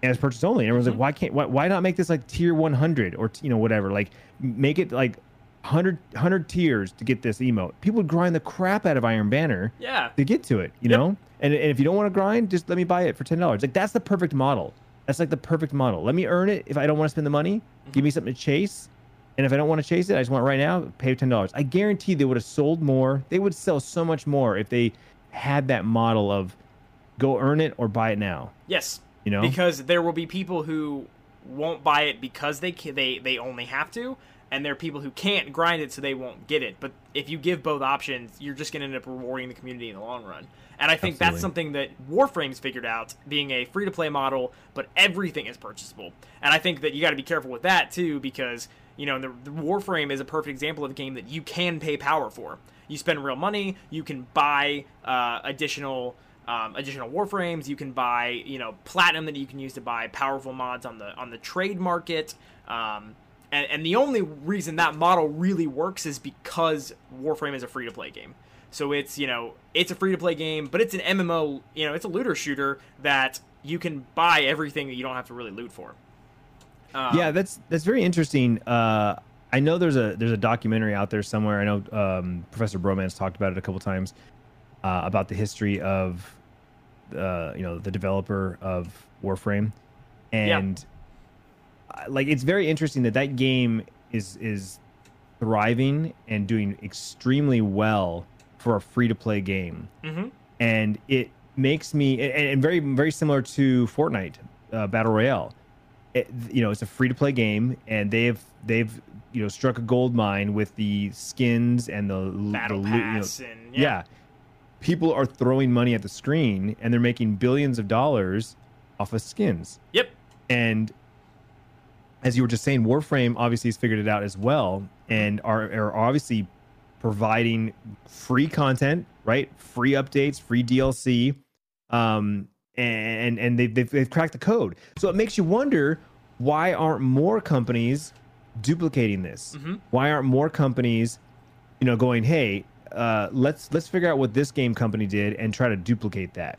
And it's purchase only. And everyone's mm-hmm. like, why can't why, why not make this like tier 100 or you know whatever? Like make it like 100, 100 tiers to get this emote. People would grind the crap out of Iron Banner. Yeah. To get to it, you yep. know. And, and if you don't want to grind, just let me buy it for ten dollars. Like that's the perfect model. That's like the perfect model. Let me earn it if I don't want to spend the money. Give me something to chase. And if I don't want to chase it, I just want it right now, pay ten dollars. I guarantee they would have sold more. They would sell so much more if they had that model of go earn it or buy it now. Yes. You know? Because there will be people who won't buy it because they they they only have to, and there are people who can't grind it so they won't get it. But if you give both options, you're just going to end up rewarding the community in the long run. And I think Absolutely. that's something that Warframe's figured out, being a free to play model, but everything is purchasable. And I think that you got to be careful with that too, because you know the, the Warframe is a perfect example of a game that you can pay power for. You spend real money, you can buy uh, additional um, additional warframes. You can buy, you know, platinum that you can use to buy powerful mods on the on the trade market. Um, and, and the only reason that model really works is because Warframe is a free to play game. So it's you know it's a free to play game, but it's an MMO. You know, it's a looter shooter that you can buy everything that you don't have to really loot for. Um, yeah, that's that's very interesting. Uh, I know there's a there's a documentary out there somewhere. I know um, Professor Broman talked about it a couple times uh, about the history of uh, you know the developer of Warframe, and yeah. like it's very interesting that that game is is thriving and doing extremely well for a free to play game, mm-hmm. and it makes me and, and, very very similar to Fortnite uh, Battle Royale. It, you know, it's a free to play game, and they've they've you know struck a gold mine with the skins and the battle the, pass you know, and yeah. yeah. People are throwing money at the screen, and they're making billions of dollars off of skins. Yep. And as you were just saying, Warframe obviously has figured it out as well, and are, are obviously providing free content, right? Free updates, free DLC, um, and and they've, they've, they've cracked the code. So it makes you wonder why aren't more companies duplicating this? Mm-hmm. Why aren't more companies, you know, going, hey, uh, let's let's figure out what this game company did and try to duplicate that.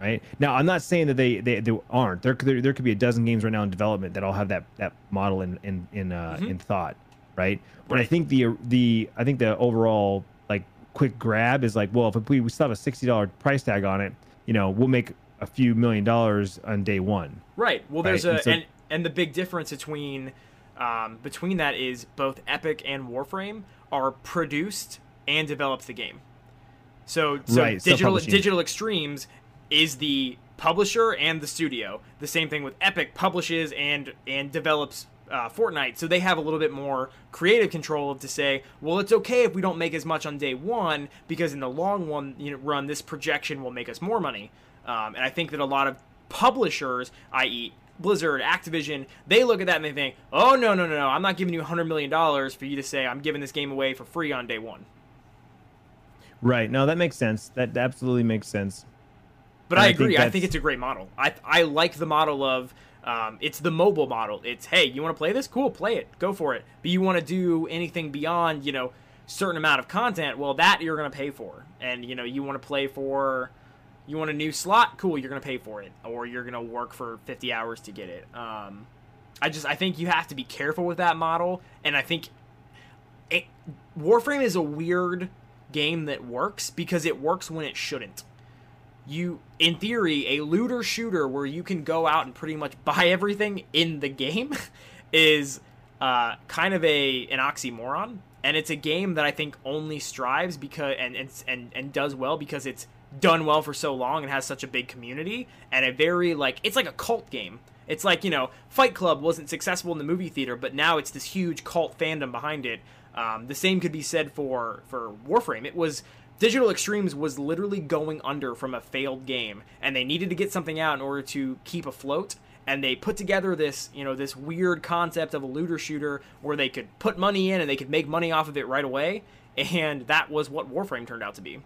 Right now, I'm not saying that they they, they aren't. There, there there could be a dozen games right now in development that all have that that model in in in uh, mm-hmm. in thought right? But right. I think the the I think the overall like quick grab is like, well, if we, we still have a sixty dollar price tag on it, you know, we'll make a few million dollars on day one. Right. Well, there's right? a and, so, and, and the big difference between um, between that is both Epic and Warframe are produced and developed the game. So, so right, digital digital extremes is the publisher and the studio. The same thing with Epic publishes and and develops uh, Fortnite, so they have a little bit more creative control to say, well, it's okay if we don't make as much on day one because in the long one you know, run, this projection will make us more money. Um, and I think that a lot of publishers, i.e., Blizzard, Activision, they look at that and they think, oh no no no no, I'm not giving you 100 million dollars for you to say I'm giving this game away for free on day one. Right. No, that makes sense. That absolutely makes sense. But I, I, agree. Think I think it's a great model. I I like the model of um, it's the mobile model. It's hey, you want to play this? Cool, play it, go for it. But you want to do anything beyond you know certain amount of content? Well, that you're going to pay for. And you know you want to play for you want a new slot? Cool, you're going to pay for it, or you're going to work for 50 hours to get it. Um, I just I think you have to be careful with that model, and I think it, Warframe is a weird game that works because it works when it shouldn't you in theory a looter shooter where you can go out and pretty much buy everything in the game (laughs) is uh, kind of a an oxymoron and it's a game that I think only strives because and and and, and does well because it's done well for so long and has such a big community and a very like it's like a cult game. It's like you know Fight Club wasn't successful in the movie theater, but now it's this huge cult fandom behind it. Um, the same could be said for for Warframe. It was Digital Extremes was literally going under from a failed game, and they needed to get something out in order to keep afloat. And they put together this, you know, this weird concept of a looter shooter where they could put money in and they could make money off of it right away. And that was what Warframe turned out to be.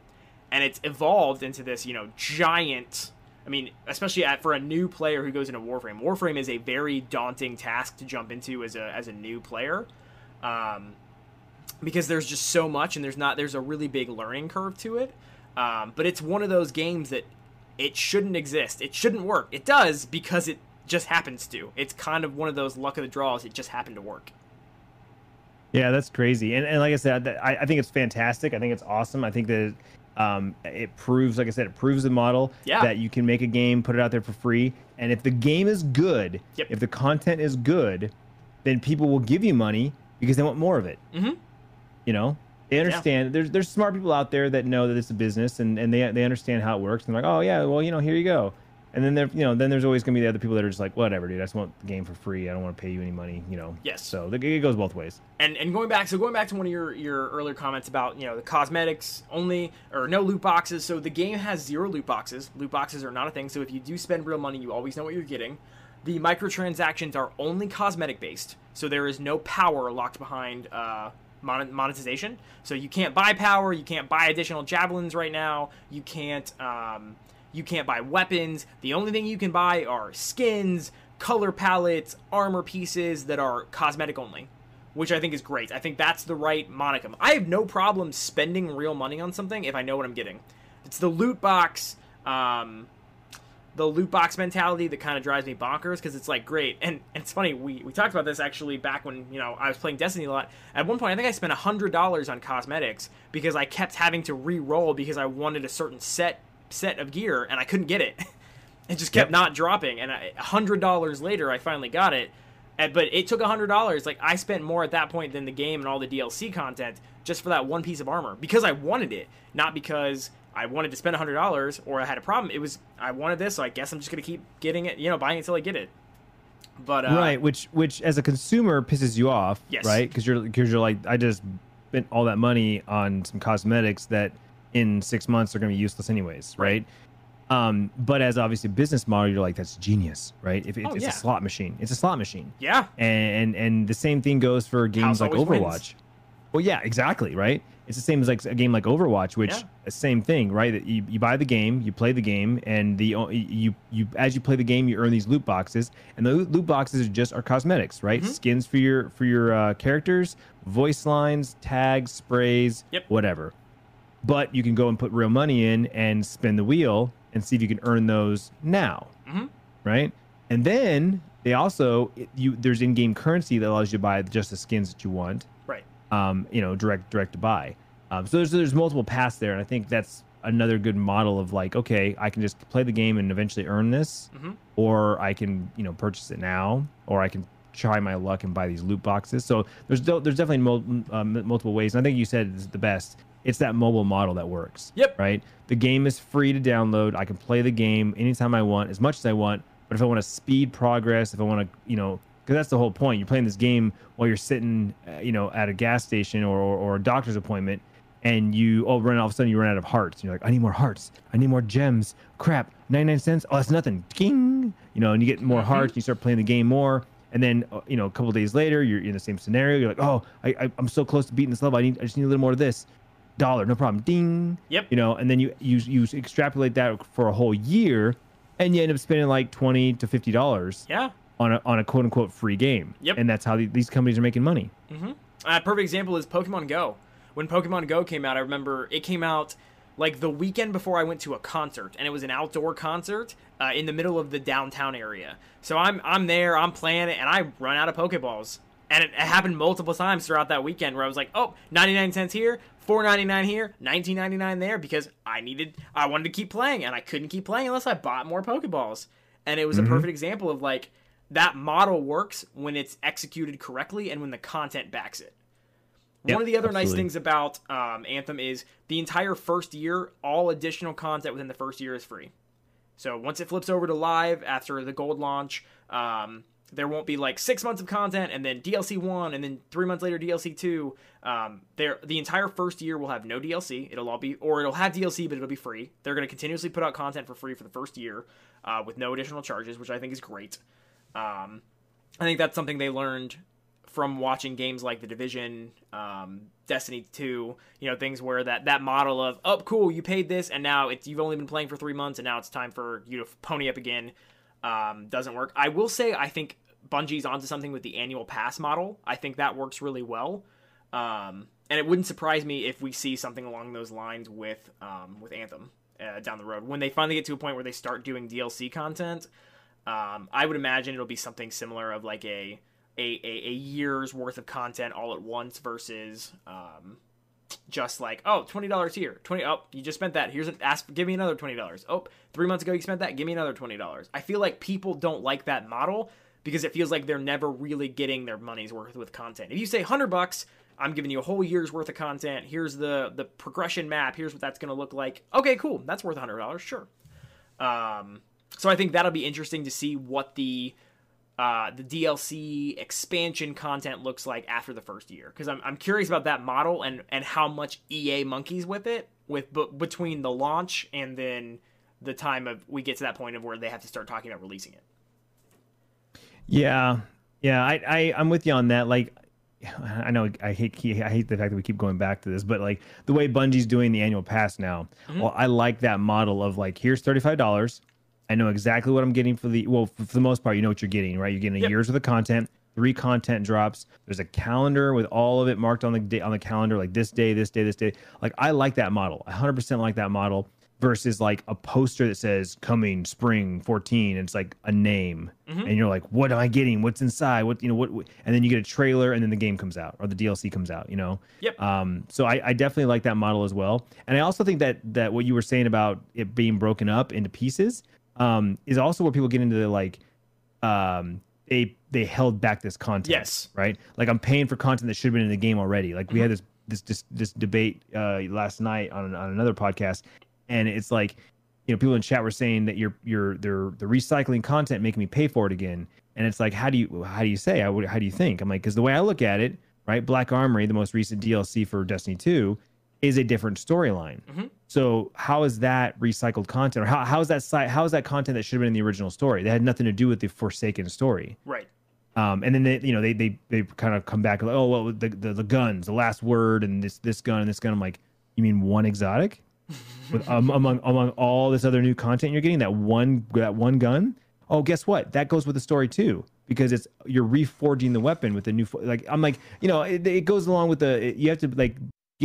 And it's evolved into this, you know, giant. I mean, especially at, for a new player who goes into Warframe. Warframe is a very daunting task to jump into as a as a new player. Um, because there's just so much and there's not there's a really big learning curve to it. Um, but it's one of those games that it shouldn't exist. It shouldn't work. It does because it just happens to. It's kind of one of those luck of the draws. It just happened to work. Yeah, that's crazy. And, and like I said, I, I think it's fantastic. I think it's awesome. I think that um, it proves, like I said, it proves the model yeah. that you can make a game, put it out there for free, and if the game is good, yep. if the content is good, then people will give you money because they want more of it. Mm-hmm. You know, they understand. Yeah. There's there's smart people out there that know that it's a business and, and they they understand how it works. And they're like, oh yeah, well you know here you go. And then there you know then there's always gonna be the other people that are just like whatever, dude. I just want the game for free. I don't want to pay you any money. You know. Yes. So it goes both ways. And and going back, so going back to one of your your earlier comments about you know the cosmetics only or no loot boxes. So the game has zero loot boxes. Loot boxes are not a thing. So if you do spend real money, you always know what you're getting. The microtransactions are only cosmetic based, so there is no power locked behind uh, monetization. So you can't buy power, you can't buy additional javelins right now, you can't um, You can't buy weapons. The only thing you can buy are skins, color palettes, armor pieces that are cosmetic only, which I think is great. I think that's the right monicum. I have no problem spending real money on something if I know what I'm getting. It's the loot box. Um, the loot box mentality that kind of drives me bonkers because it's like great. And, and, it's funny we, we talked about this actually back when you know i was playing destiny a lot. At one point i think i spent $100 on cosmetics because i kept having to re-roll because i wanted a certain set set of gear and i couldn't get it. (laughs) It just kept yep. not dropping. And a $100 later i finally got it. And, but it took $100 like i spent more at that point than the game and all the dlc content just for that one piece of armor because i wanted it not because I wanted to spend hundred dollars or I had a problem. It was I wanted this, so I guess I'm just gonna keep getting it. You know, buying it until I get it. But uh, right, which which as a consumer pisses you off, yes. right? Because you're because you're like I just spent all that money on some cosmetics that in six months are gonna be useless anyways, right? right? Um, but as obviously a business model, you're like that's genius, right? If it, oh, it's yeah. a slot machine, it's a slot machine. Yeah. And and, and the same thing goes for games House like Overwatch. Wins. Well, yeah, exactly, right? It's the same as like a game like Overwatch, which yeah. same thing, right? That you, you buy the game, you play the game, and the you you as you play the game, you earn these loot boxes, and the loot boxes are just are cosmetics, right? Mm-hmm. Skins for your for your uh, characters, voice lines, tags, sprays, yep. whatever. But you can go and put real money in and spin the wheel and see if you can earn those now, mm-hmm. right? And then they also you there's in-game currency that allows you to buy just the skins that you want um, you know, direct direct to buy. Um, so there's there's multiple paths there, and I think that's another good model of like, okay, I can just play the game and eventually earn this, mm-hmm. or I can you know purchase it now, or I can try my luck and buy these loot boxes. So there's there's definitely mul- uh, multiple ways, and I think you said it's the best. It's that mobile model that works. Yep. Right. The game is free to download. I can play the game anytime I want, as much as I want. But if I want to speed progress, if I want to, you know, because that's the whole point. You're playing this game while you're sitting, uh, you know, at a gas station or, or, or, a doctor's appointment, and you oh run all of a sudden you run out of hearts. And you're like, I need more hearts. I need more gems. Crap, 99 cents. Oh, that's nothing. Ding. You know, and you get more mm-hmm. hearts. And you start playing the game more, and then uh, you know a couple days later you're in the same scenario. You're like, oh, I, I am so close to beating this level. I need I just need a little more of this. Dollar, no problem. Ding. Yep. You know, and then you you you extrapolate that for a whole year, and you end up spending like twenty to fifty dollars. Yeah on a, on a quote unquote free game. Yep. And that's how the, these companies are making money. Mm-hmm. A perfect example is Pokemon Go. When Pokemon Go came out, I remember it came out like the weekend before I went to a concert, and it was an outdoor concert uh, in the middle of the downtown area. So I'm I'm there, I'm playing it, and I run out of Pokeballs. And it, it happened multiple times throughout that weekend where I was like, oh, 99 cents here, 4.99 here, 19.99 there because I needed I wanted to keep playing and I couldn't keep playing unless I bought more Pokeballs. And it was mm-hmm. a perfect example of like that model works when it's executed correctly and when the content backs it. Yep, One of the other absolutely. nice things about um, Anthem is the entire first year, all additional content within the first year is free. So once it flips over to live after the gold launch, um, there won't be like six months of content and then DLC one and then three months later DLC two. Um, there, the entire first year will have no DLC. It'll all be, or it'll have DLC, but it'll be free. They're going to continuously put out content for free for the first year uh, with no additional charges, which I think is great. Um, I think that's something they learned from watching games like The Division, um, Destiny 2, you know, things where that, that model of, oh, cool, you paid this, and now it's you've only been playing for three months, and now it's time for you to pony up again, um, doesn't work. I will say, I think Bungie's onto something with the annual pass model. I think that works really well. Um, and it wouldn't surprise me if we see something along those lines with um, with Anthem uh, down the road when they finally get to a point where they start doing DLC content. Um, I would imagine it'll be something similar of like a a, a, a year's worth of content all at once versus um, just like oh twenty dollars here twenty oh you just spent that here's an ask give me another twenty dollars. Oh three months ago you spent that give me another twenty dollars. I feel like people don't like that model because it feels like they're never really getting their money's worth with content. If you say hundred bucks I'm giving you a whole year's worth of content here's the the progression map here's what that's gonna look like. Okay cool that's worth hundred dollars sure. Um so I think that'll be interesting to see what the uh, the DLC expansion content looks like after the first year because I'm, I'm curious about that model and and how much EA monkeys with it with b- between the launch and then the time of we get to that point of where they have to start talking about releasing it. Yeah, yeah, I, I I'm with you on that. Like, I know I hate I hate the fact that we keep going back to this, but like the way Bungie's doing the annual pass now, mm-hmm. well, I like that model of like here's thirty five dollars. I know exactly what I'm getting for the well for, the most part. You know what you're getting, right? You're getting a yep. year's worth of content, three content drops. There's a calendar with all of it marked on the day on the calendar, like this day, this day, this day. Like I like that model. I 100% like that model versus like a poster that says coming spring 14 and it's like a name mm-hmm. and you're like what am i getting what's inside what you know what, and then you get a trailer and then the game comes out or the dlc comes out you know yep um so I, I definitely like that model as well and i also think that that what you were saying about it being broken up into pieces um is also where people get into the like um they they held back this content yes. right? Like i'm paying for content that should have been in the game already. Like we mm-hmm. had this this this, this debate uh, last night on, on another podcast and it's like you know people in chat were saying that you're you're they're the recycling content making me pay for it again. And it's like how do you how do you say? How, how do you think? I'm like because the way i look at it right black armory the most recent dlc for destiny 2 is a different storyline. Mm-hmm. so how is that recycled content? Or how, how is that site how is that content that should have been in the original story? That had nothing to do with the forsaken story. Right. Um, and then they, you know, they they they kind of come back like, oh well, the, the the guns, the last word, and this this gun and this gun. I'm like, you mean one exotic? (laughs) with um, among among all this other new content you're getting that one that one gun? Oh guess what? That goes with the story too because it's you're reforging the weapon with the new like i'm like you know it, it goes along with the you have to like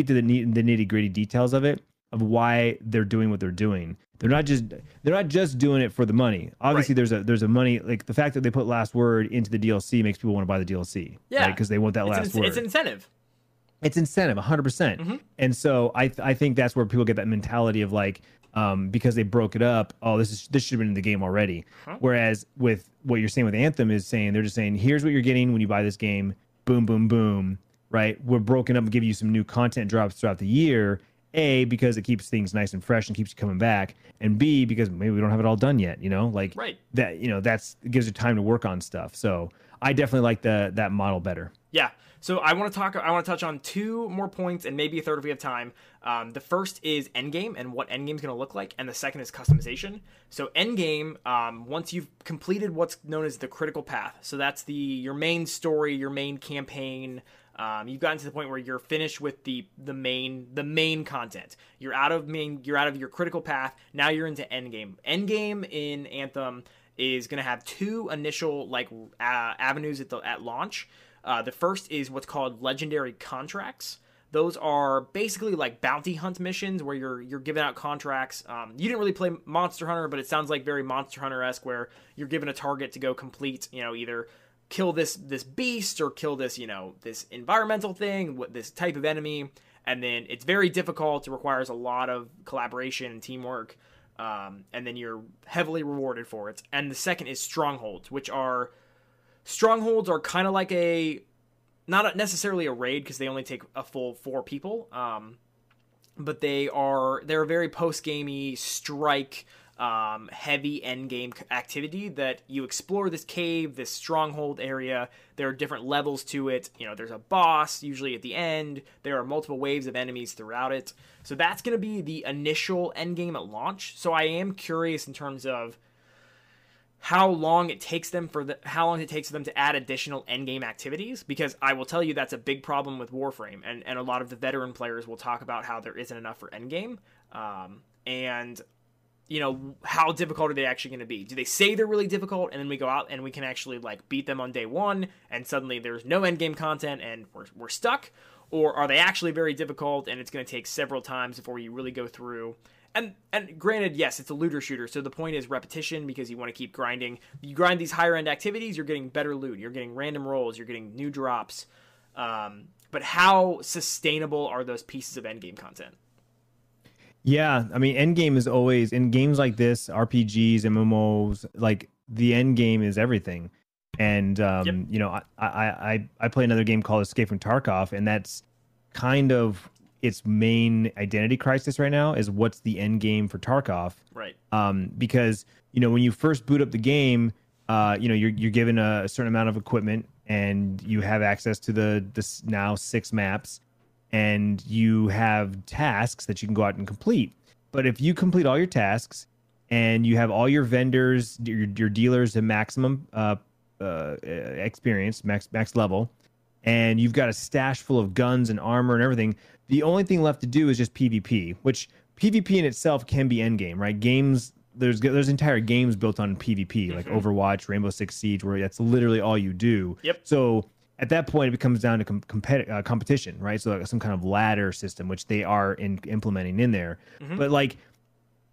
get to the the nitty gritty details of it of why they're doing what they're doing. They're not just they're not just doing it for the money. Obviously right. there's a there's a money like the fact that they put last word into the dlc makes people want to buy the dlc yeah because right? they want that it's last an, word. it's incentive it's incentive 100% mm-hmm. and so I, th- I think that's where people get that mentality of like um, because they broke it up oh this is this should have been in the game already. Huh? whereas with what you're saying with anthem is saying they're just saying here's what you're getting when you buy this game. Boom boom boom right we're broken up and give you some new content drops throughout the year a because it keeps things nice and fresh and keeps you coming back and b because maybe we don't have it all done yet you know like right that you know that's it gives you time to work on stuff so i definitely like the that model better yeah so I want to talk. I want to touch on two more points and maybe a third if we have time. Um, the first is endgame and what endgame is going to look like, and the second is customization. So endgame, um, once you've completed what's known as the critical path, so that's the your main story, your main campaign. Um, you've gotten to the point where you're finished with the the main the main content. You're out of main. You're out of your critical path. Now you're into endgame. Endgame in Anthem is going to have two initial like uh, avenues at the at launch. Uh, the first is what's called legendary contracts. Those are basically like bounty hunt missions where you're you're giving out contracts. Um, you didn't really play Monster Hunter, but it sounds like very Monster Hunter esque, where you're given a target to go complete. You know, either kill this this beast or kill this you know this environmental thing, this type of enemy, and then it's very difficult. It requires a lot of collaboration and teamwork. Um, and then you're heavily rewarded for it. And the second is strongholds, which are Strongholds are kind of like a not necessarily a raid because they only take a full four people. Um, but they are they're a very post gamey strike um, heavy end game activity that you explore this cave, this stronghold area. There are different levels to it. You know, there's a boss usually at the end. There are multiple waves of enemies throughout it. So that's going to be the initial end game at launch. So I am curious in terms of how long it takes them for the how long it takes them to add additional end game activities because I will tell you that's a big problem with Warframe and and a lot of the veteran players will talk about how there isn't enough for endgame um, and you know how difficult are they actually going to be do they say they're really difficult and then we go out and we can actually like beat them on day one and suddenly there's no endgame content and we're, we're stuck or are they actually very difficult and it's going to take several times before you really go through and and granted, yes, it's a looter shooter, so the point is repetition because you want to keep grinding. You grind these higher end activities, you're getting better loot, you're getting random rolls, you're getting new drops. Um, but how sustainable are those pieces of endgame content? Yeah, I mean, endgame is always in games like this, RPGs, MMOs. Like the end game is everything. And um, yep. you know, I, I I I play another game called Escape from Tarkov, and that's kind of its main identity crisis right now is what's the end game for Tarkov. Right. Um, because you know when you first boot up the game, uh, you know you're you're given a, certain amount of equipment and you have access to the this now six maps, and you have tasks that you can go out and complete. But if you complete all your tasks and you have all your vendors, your, your dealers at maximum uh, uh, experience, max max level, and you've got a stash full of guns and armor and everything. The only thing left to do is just PvP, which PvP in itself can be endgame, right? Games there's there's entire games built on PvP, mm-hmm. like Overwatch, Rainbow Six Siege, where that's literally all you do. Yep. So at that point, it comes down to com- competi- uh, competition, right? So like some kind of ladder system, which they are in, implementing in there. Mm-hmm. But like,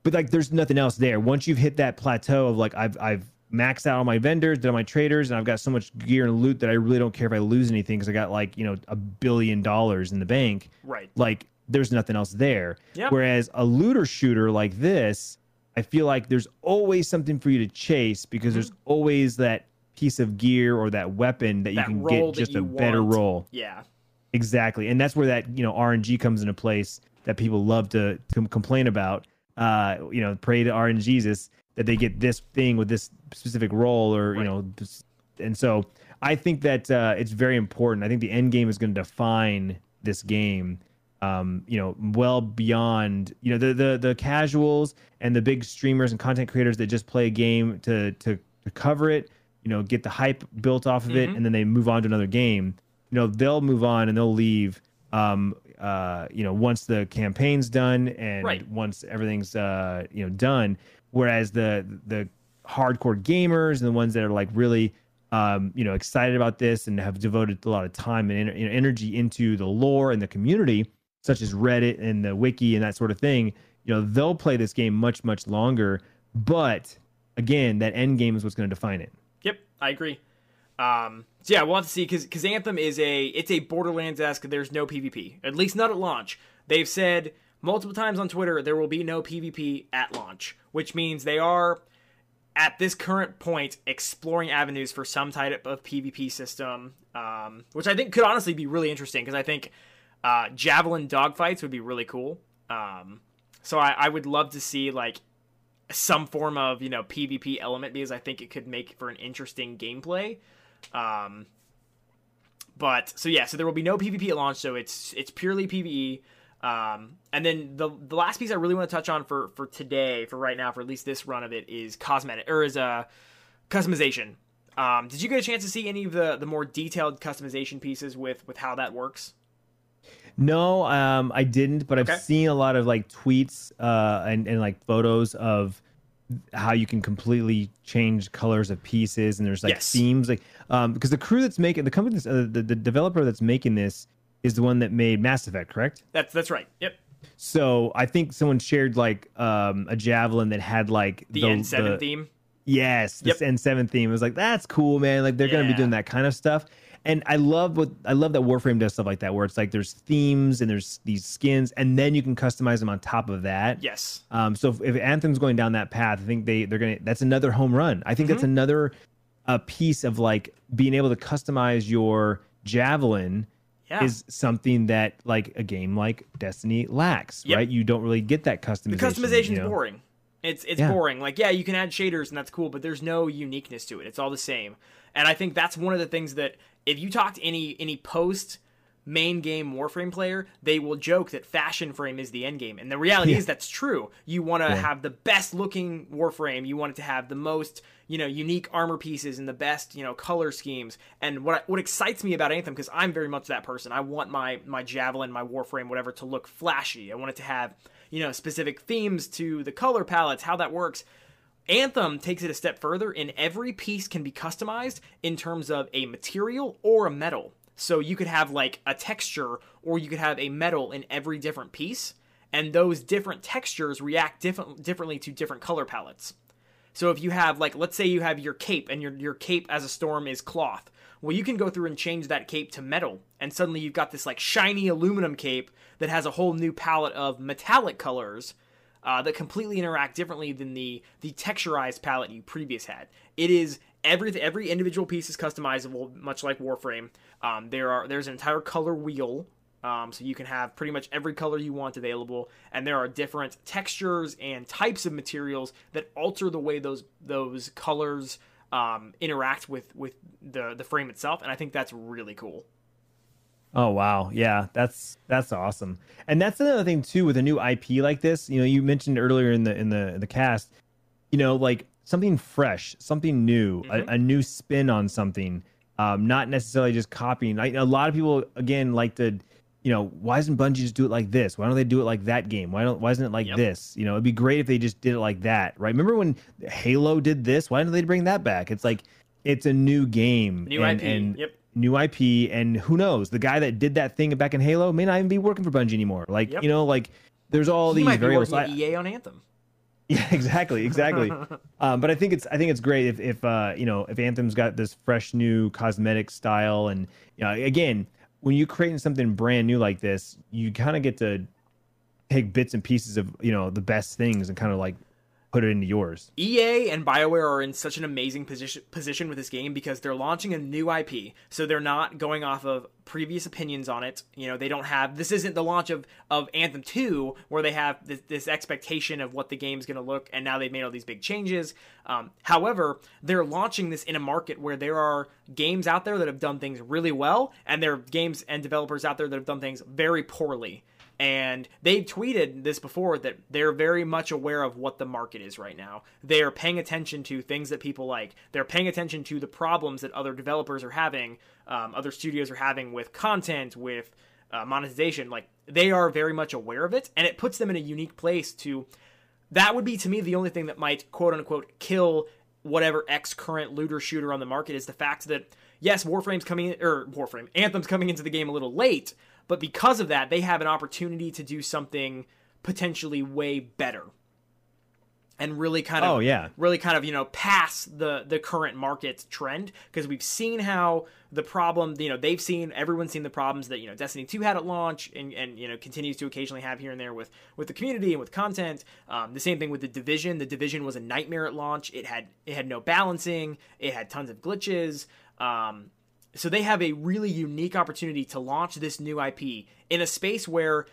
but like, there's nothing else there. Once you've hit that plateau of like, I've I've maxed out all my vendors, done my traders, and I've got so much gear and loot that I really don't care if I lose anything because I got like you know a billion dollars in the bank. Right. Like, there's nothing else there. Yep. Whereas a looter shooter like this, I feel like there's always something for you to chase because mm-hmm. there's always that piece of gear or that weapon that, that you can get just a want. better roll. Yeah. Exactly. And that's where that, you know, RNG comes into place that people love to, to complain about. Uh, you know, pray to RNGesus that they get this thing with this specific role or, right. you know, and so I think that uh, it's very important. I think the end game is going to define this game. Um, you know, well beyond you know the the the casuals and the big streamers and content creators that just play a game to to, to cover it you know, get the hype built off of mm-hmm. it, and then they move on to another game. You know, they'll move on and they'll leave. Um, uh, you know, once the campaign's done and right. once everything's uh, you know done. Whereas the the hardcore gamers and the ones that are like really um, you know excited about this and have devoted a lot of time and en- energy into the lore and the community, such as Reddit and the wiki and that sort of thing, you know, they'll play this game much much longer. But again, that end game is what's going to define it. I agree. Um, so yeah, we'll have to see because because Anthem is a it's a Borderlands esque. There's no PvP, at least not at launch. They've said multiple times on Twitter there will be no PvP at launch, which means they are at this current point exploring avenues for some type of PvP system, um, which I think could honestly be really interesting because I think uh, javelin dogfights would be really cool. Um, so I, I would love to see like some form of you know PvP element because I think it could make for an interesting gameplay. Um, but so yeah, so there will be no PvP at launch, so it's it's purely PVE. Um, and then the the last piece I really want to touch on for for today, for right now, for at least this run of it, is cosmetic or is uh, customization. Um, did you get a chance to see any of the the more detailed customization pieces with with how that works? No, um, I didn't, but okay. I've seen a lot of like tweets uh, and, and like photos of how you can completely change colors of pieces and there's like yes. themes like um because the crew that's making the company uh, the, the developer that's making this is the one that made Mass Effect, correct? That's that's right. Yep. So I think someone shared like um a javelin that had like the, the N7 the, theme. Yes, this yep. N7 theme. It was like that's cool, man. Like they're yeah. gonna be doing that kind of stuff and I love what I love that Warframe does stuff like that, where it's like there's themes and there's these skins, and then you can customize them on top of that. Yes. Um. So if, if Anthem's going down that path, I think they they're gonna. That's another home run. I think mm-hmm. that's another a piece of like being able to customize your javelin. Yeah. is something that like a game like Destiny lacks, yep. right? You don't really get that customization. The customization you know? is boring. It's it's yeah. boring. Like yeah, you can add shaders and that's cool, but there's no uniqueness to it. It's all the same. And I think that's one of the things that if you talk to any any post main game Warframe player, they will joke that fashion frame is the end game. And the reality yeah. is that's true. You want to yeah. have the best looking Warframe. You want it to have the most, you know, unique armor pieces and the best, you know, color schemes. And what what excites me about Anthem because I'm very much that person. I want my my javelin, my Warframe, whatever to look flashy. I want it to have, you know, specific themes to the color palettes, how that works. Anthem takes it a step further, and every piece can be customized in terms of a material or a metal. So you could have like a texture, or you could have a metal in every different piece, and those different textures react different differently to different color palettes. So if you have like, let's say you have your cape, and your your cape as a storm is cloth. Well, you can go through and change that cape to metal, and suddenly you've got this like shiny aluminum cape that has a whole new palette of metallic colors uh, that completely interact differently than the the texturized palette you previous had. It is every every individual piece is customizable, much like Warframe. Um, there are there's an entire color wheel. Um, so you can have pretty much every color you want available, and there are different textures and types of materials that alter the way those those colors um, interact with with the the frame itself, and I think that's really cool. Oh wow, yeah, that's that's awesome. And that's another thing too with a new IP like this. You know, you mentioned earlier in the in the in the cast, you know, like something fresh, something new, mm-hmm. a, a, new spin on something. um, not necessarily just copying. I, a lot of people again like to, you know, why doesn't Bungie just do it like this? Why don't they do it like that game? Why don't why isn't it like Yep. this? You know, it'd be great if they just did it like that, right? Remember when Halo did this? Why don't they bring that back? It's like it's a new game, New and, IP. and Yep. New IP, and who knows? The guy that did that thing back in Halo may not even be working for Bungie anymore. Like Yep. you know, like there's all he these might be variables. working I- EA on Anthem. (laughs) yeah, exactly, exactly. (laughs) um, but I think it's I think it's great if if uh, you know if Anthem's got this fresh new cosmetic style, and you know again when you're creating something brand new like this, you kind of get to take bits and pieces of you know the best things and kind of like put it into yours. EA and BioWare are in such an amazing position position with this game because they're launching a new IP. So they're not going off of previous opinions on it. You know, they don't have this isn't the launch of of Anthem 2 where they have this, this expectation of what the game's going to look and now they've made all these big changes. Um, however, they're launching this in a market where there are games out there that have done things really well and there are games and developers out there that have done things very poorly. And they've tweeted this before that they're very much aware of what the market is right now. They are paying attention to things that people like. They're paying attention to the problems that other developers are having, um, other studios are having with content, with uh, monetization. Like they are very much aware of it, and it puts them in a unique place to. That would be to me the only thing that might quote unquote kill whatever X current looter shooter on the market is the fact that yes, Warframe's coming in, or Warframe Anthem's coming into the game a little late, but because of that, they have an opportunity to do something potentially way better. And really kind of Oh, yeah. really kind of, you know, pass the the current market trend because we've seen how the problem, you know, they've seen everyone's seen the problems that, you know, Destiny 2 had at launch and and you know, continues to occasionally have here and there with with the community and with content. Um, the same thing with the Division. The Division was a nightmare at launch. It had it had no balancing, it had tons of glitches. Um, so they have a really unique opportunity to launch this new IP in a space where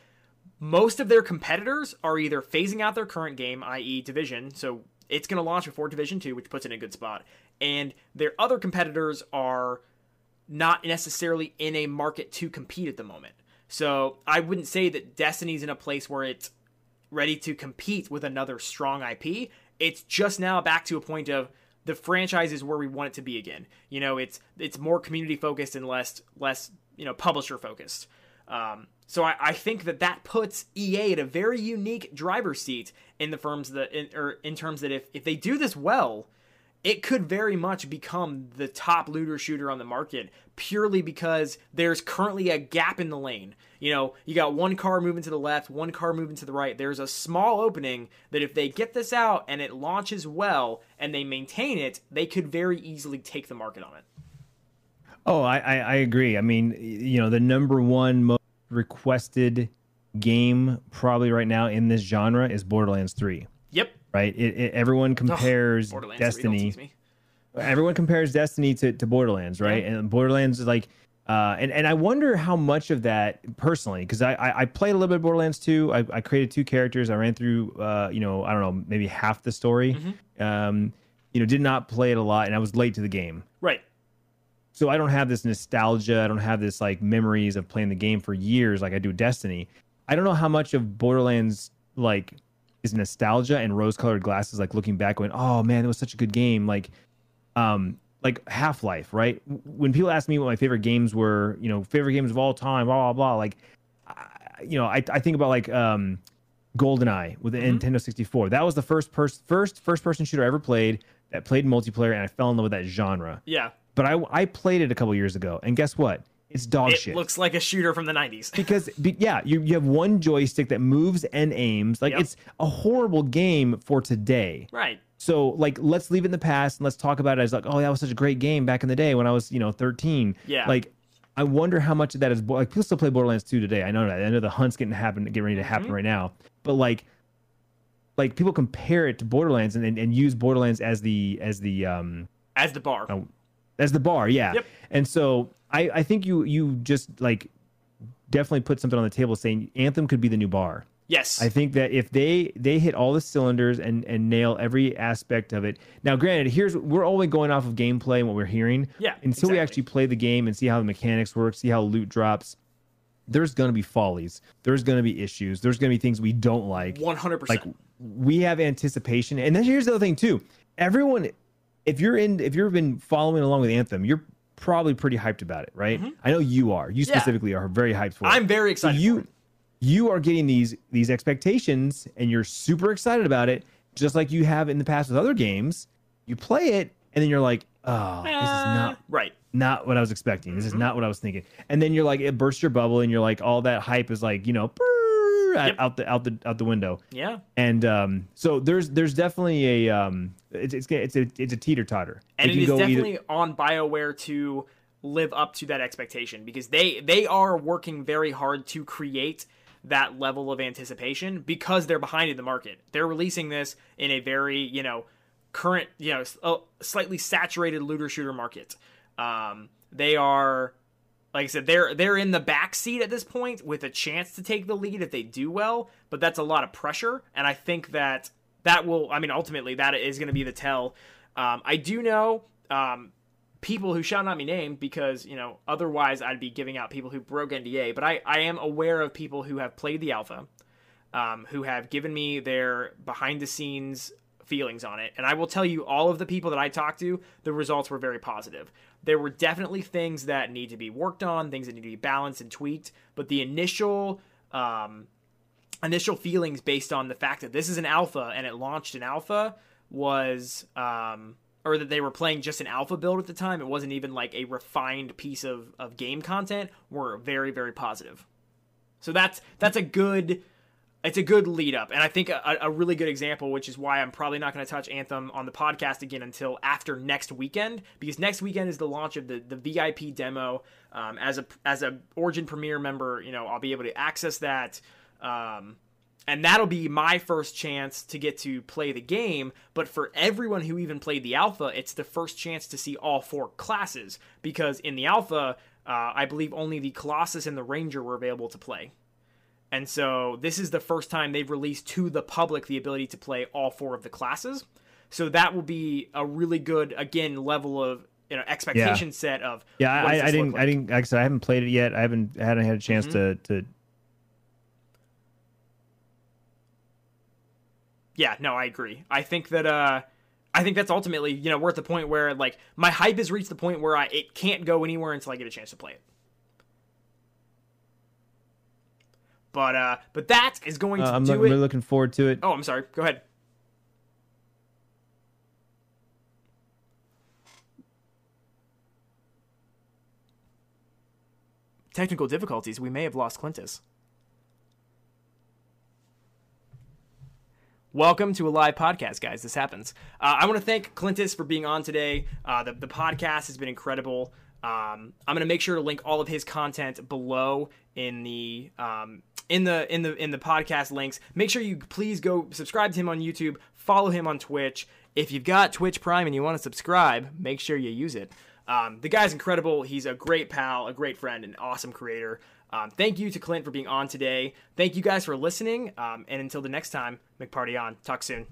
most of their competitors are either phasing out their current game, i.e., Division, so it's going to launch before Division 2, which puts it in a good spot, and their other competitors are not necessarily in a market to compete at the moment. So I wouldn't say that Destiny's in a place where it's ready to compete with another strong IP. It's just now back to a point of the franchise is where we want it to be again. You know, it's it's more community focused and less less you know publisher focused. Um, so I, I think that that puts EA at a very unique driver's seat in the firms that in, or in terms that if if they do this well, it could very much become the top looter shooter on the market purely because there's currently a gap in the lane. You know, you got one car moving to the left, one car moving to the right. There's a small opening that if they get this out and it launches well and they maintain it, they could very easily take the market on it. Oh, I, I, I agree. I mean, you know, the number one most requested game probably right now in this genre is Borderlands 3, Yep. Right? It, it, everyone compares Borderlands 3, don't Destiny. Everyone compares Destiny to, to Borderlands, right? Yeah. And Borderlands is like, uh, and, and I wonder how much of that personally, because I, I, I played a little bit of Borderlands 2. I, I created two characters. I ran through, uh, you know, I don't know, maybe half the story. Mm-hmm. Um, you know, did not play it a lot, and I was late to the game Right. so I don't have this nostalgia. I don't have this like memories of playing the game for years like I do Destiny. I don't know how much of Borderlands like is nostalgia and rose-colored glasses, like looking back, going, "Oh man, it was such a good game." Like, um, like Half Life, right? When people ask me what my favorite games were, you know, favorite games of all time, blah blah blah. Like, I, you know, I I think about like um, GoldenEye with the Nintendo 64. That was the first person first first person shooter I ever played that played multiplayer, and I fell in love with that genre Yeah. but I I played it a couple years ago, and guess what? It's dog shit. It shit. looks like a shooter from the 90s. (laughs) because be, yeah, you you have one joystick that moves and aims. Like Yep. it's a horrible game for today. right. So like let's leave it in the past and let's talk about it as like oh that was such a great game back in the day when I was you know 13. Yeah. Like I wonder how much of that is like people still play Borderlands 2 today. I know that. I know the hunt's getting happen getting ready to happen Mm-hmm. right now. But like like people compare it to Borderlands and, and, and use Borderlands as the as the um As the bar. Oh, as the bar yeah Yep. and so i i think you you just like definitely put something on the table saying anthem could be the new bar. Yes. i think that if they they hit all the cylinders and and nail every aspect of it. Now granted here's we're only going off of gameplay and what we're hearing. Yeah, until we actually play the game and see how the mechanics work see how loot drops. There's going to be follies. There's going to be issues. There's going to be things we don't like. 100%. like we have anticipation. And then here's the other thing too. Everyone if you're in if you've been following along with anthem you're probably pretty hyped about it, right? I know you are. You Yeah. specifically are very hyped for it. I'm very So excited. for you you are getting these these expectations and you're super excited about it just like you have in the past with other games you play it and then you're like oh this is not right. not what i was expecting Mm-hmm. this is not what i was thinking and then you're like it bursts your bubble and you're like all that hype is like you know out- Yep. out the out the out the window Yeah. and um so there's there's definitely a um it's it's it's a it's a teeter totter and it is definitely on BioWare to live up to that expectation because they they are working very hard to create that level of anticipation because they're behind in the market. They're releasing this in a very you know current you know uh, slightly saturated looter shooter market. Um, they are like I said, they're they're in the back seat at this point with a chance to take the lead if they do well, but that's a lot of pressure, and I think that that will, I mean, ultimately that is going to be the tell. Um, I do know um, people who shall not be named because you know otherwise I'd be giving out people who broke NDA, but I I am aware of people who have played the alpha, um, who have given me their behind the scenes feelings on it. And I will tell you, all of the people that I talked to, the results were very positive. There were definitely things that need to be worked on, things that need to be balanced and tweaked, but the initial. Um, initial feelings based on the fact that this is an alpha and it launched an alpha was um or that they were playing just an alpha build at the time it wasn't even like a refined piece of of game content were very very positive so that's that's a good it's a good lead up and i think a, a really good example which is why i'm probably not going to touch anthem on the podcast again until after next weekend because next weekend is the launch of the, the vip demo um, as a as a origin premier member you know i'll be able to access that um, and that'll be my first chance to get to play the game. But for everyone who even played the alpha, it's the first chance to see all four classes because in the alpha, uh, I believe only the Colossus and the Ranger were available to play. And so this is the first time they've released to the public the ability to play all four of the classes. So that will be a really good, again, level of you know expectation set of yeah I, I didn't like? i didn't like i said i haven't played it yet i haven't I hadn't had a chance Mm-hmm. to to Yeah, no, I agree. I think that uh I think that's ultimately, you know, we're at the point where like my hype has reached the point where I it can't go anywhere until I get a chance to play it. But uh but that is going to uh, i'm do look- it. really looking forward to it oh, I'm sorry. Go ahead. Technical difficulties. We may have lost Clintus. Welcome to a live podcast, guys. This happens. Uh, I want to thank Clintus for being on today. Uh, the, the podcast has been incredible. Um, I'm going to make sure to link all of his content below in the um, in the in the in the podcast links. Make sure you please go subscribe to him on YouTube, follow him on Twitch. If you've got Twitch Prime and you want to subscribe, make sure you use it. Um, the guy's incredible. He's a great pal, a great friend, an awesome creator. Um, thank you to Clint for being on today. Thank you guys for listening. Um, and until the next time, McParty on. Talk soon.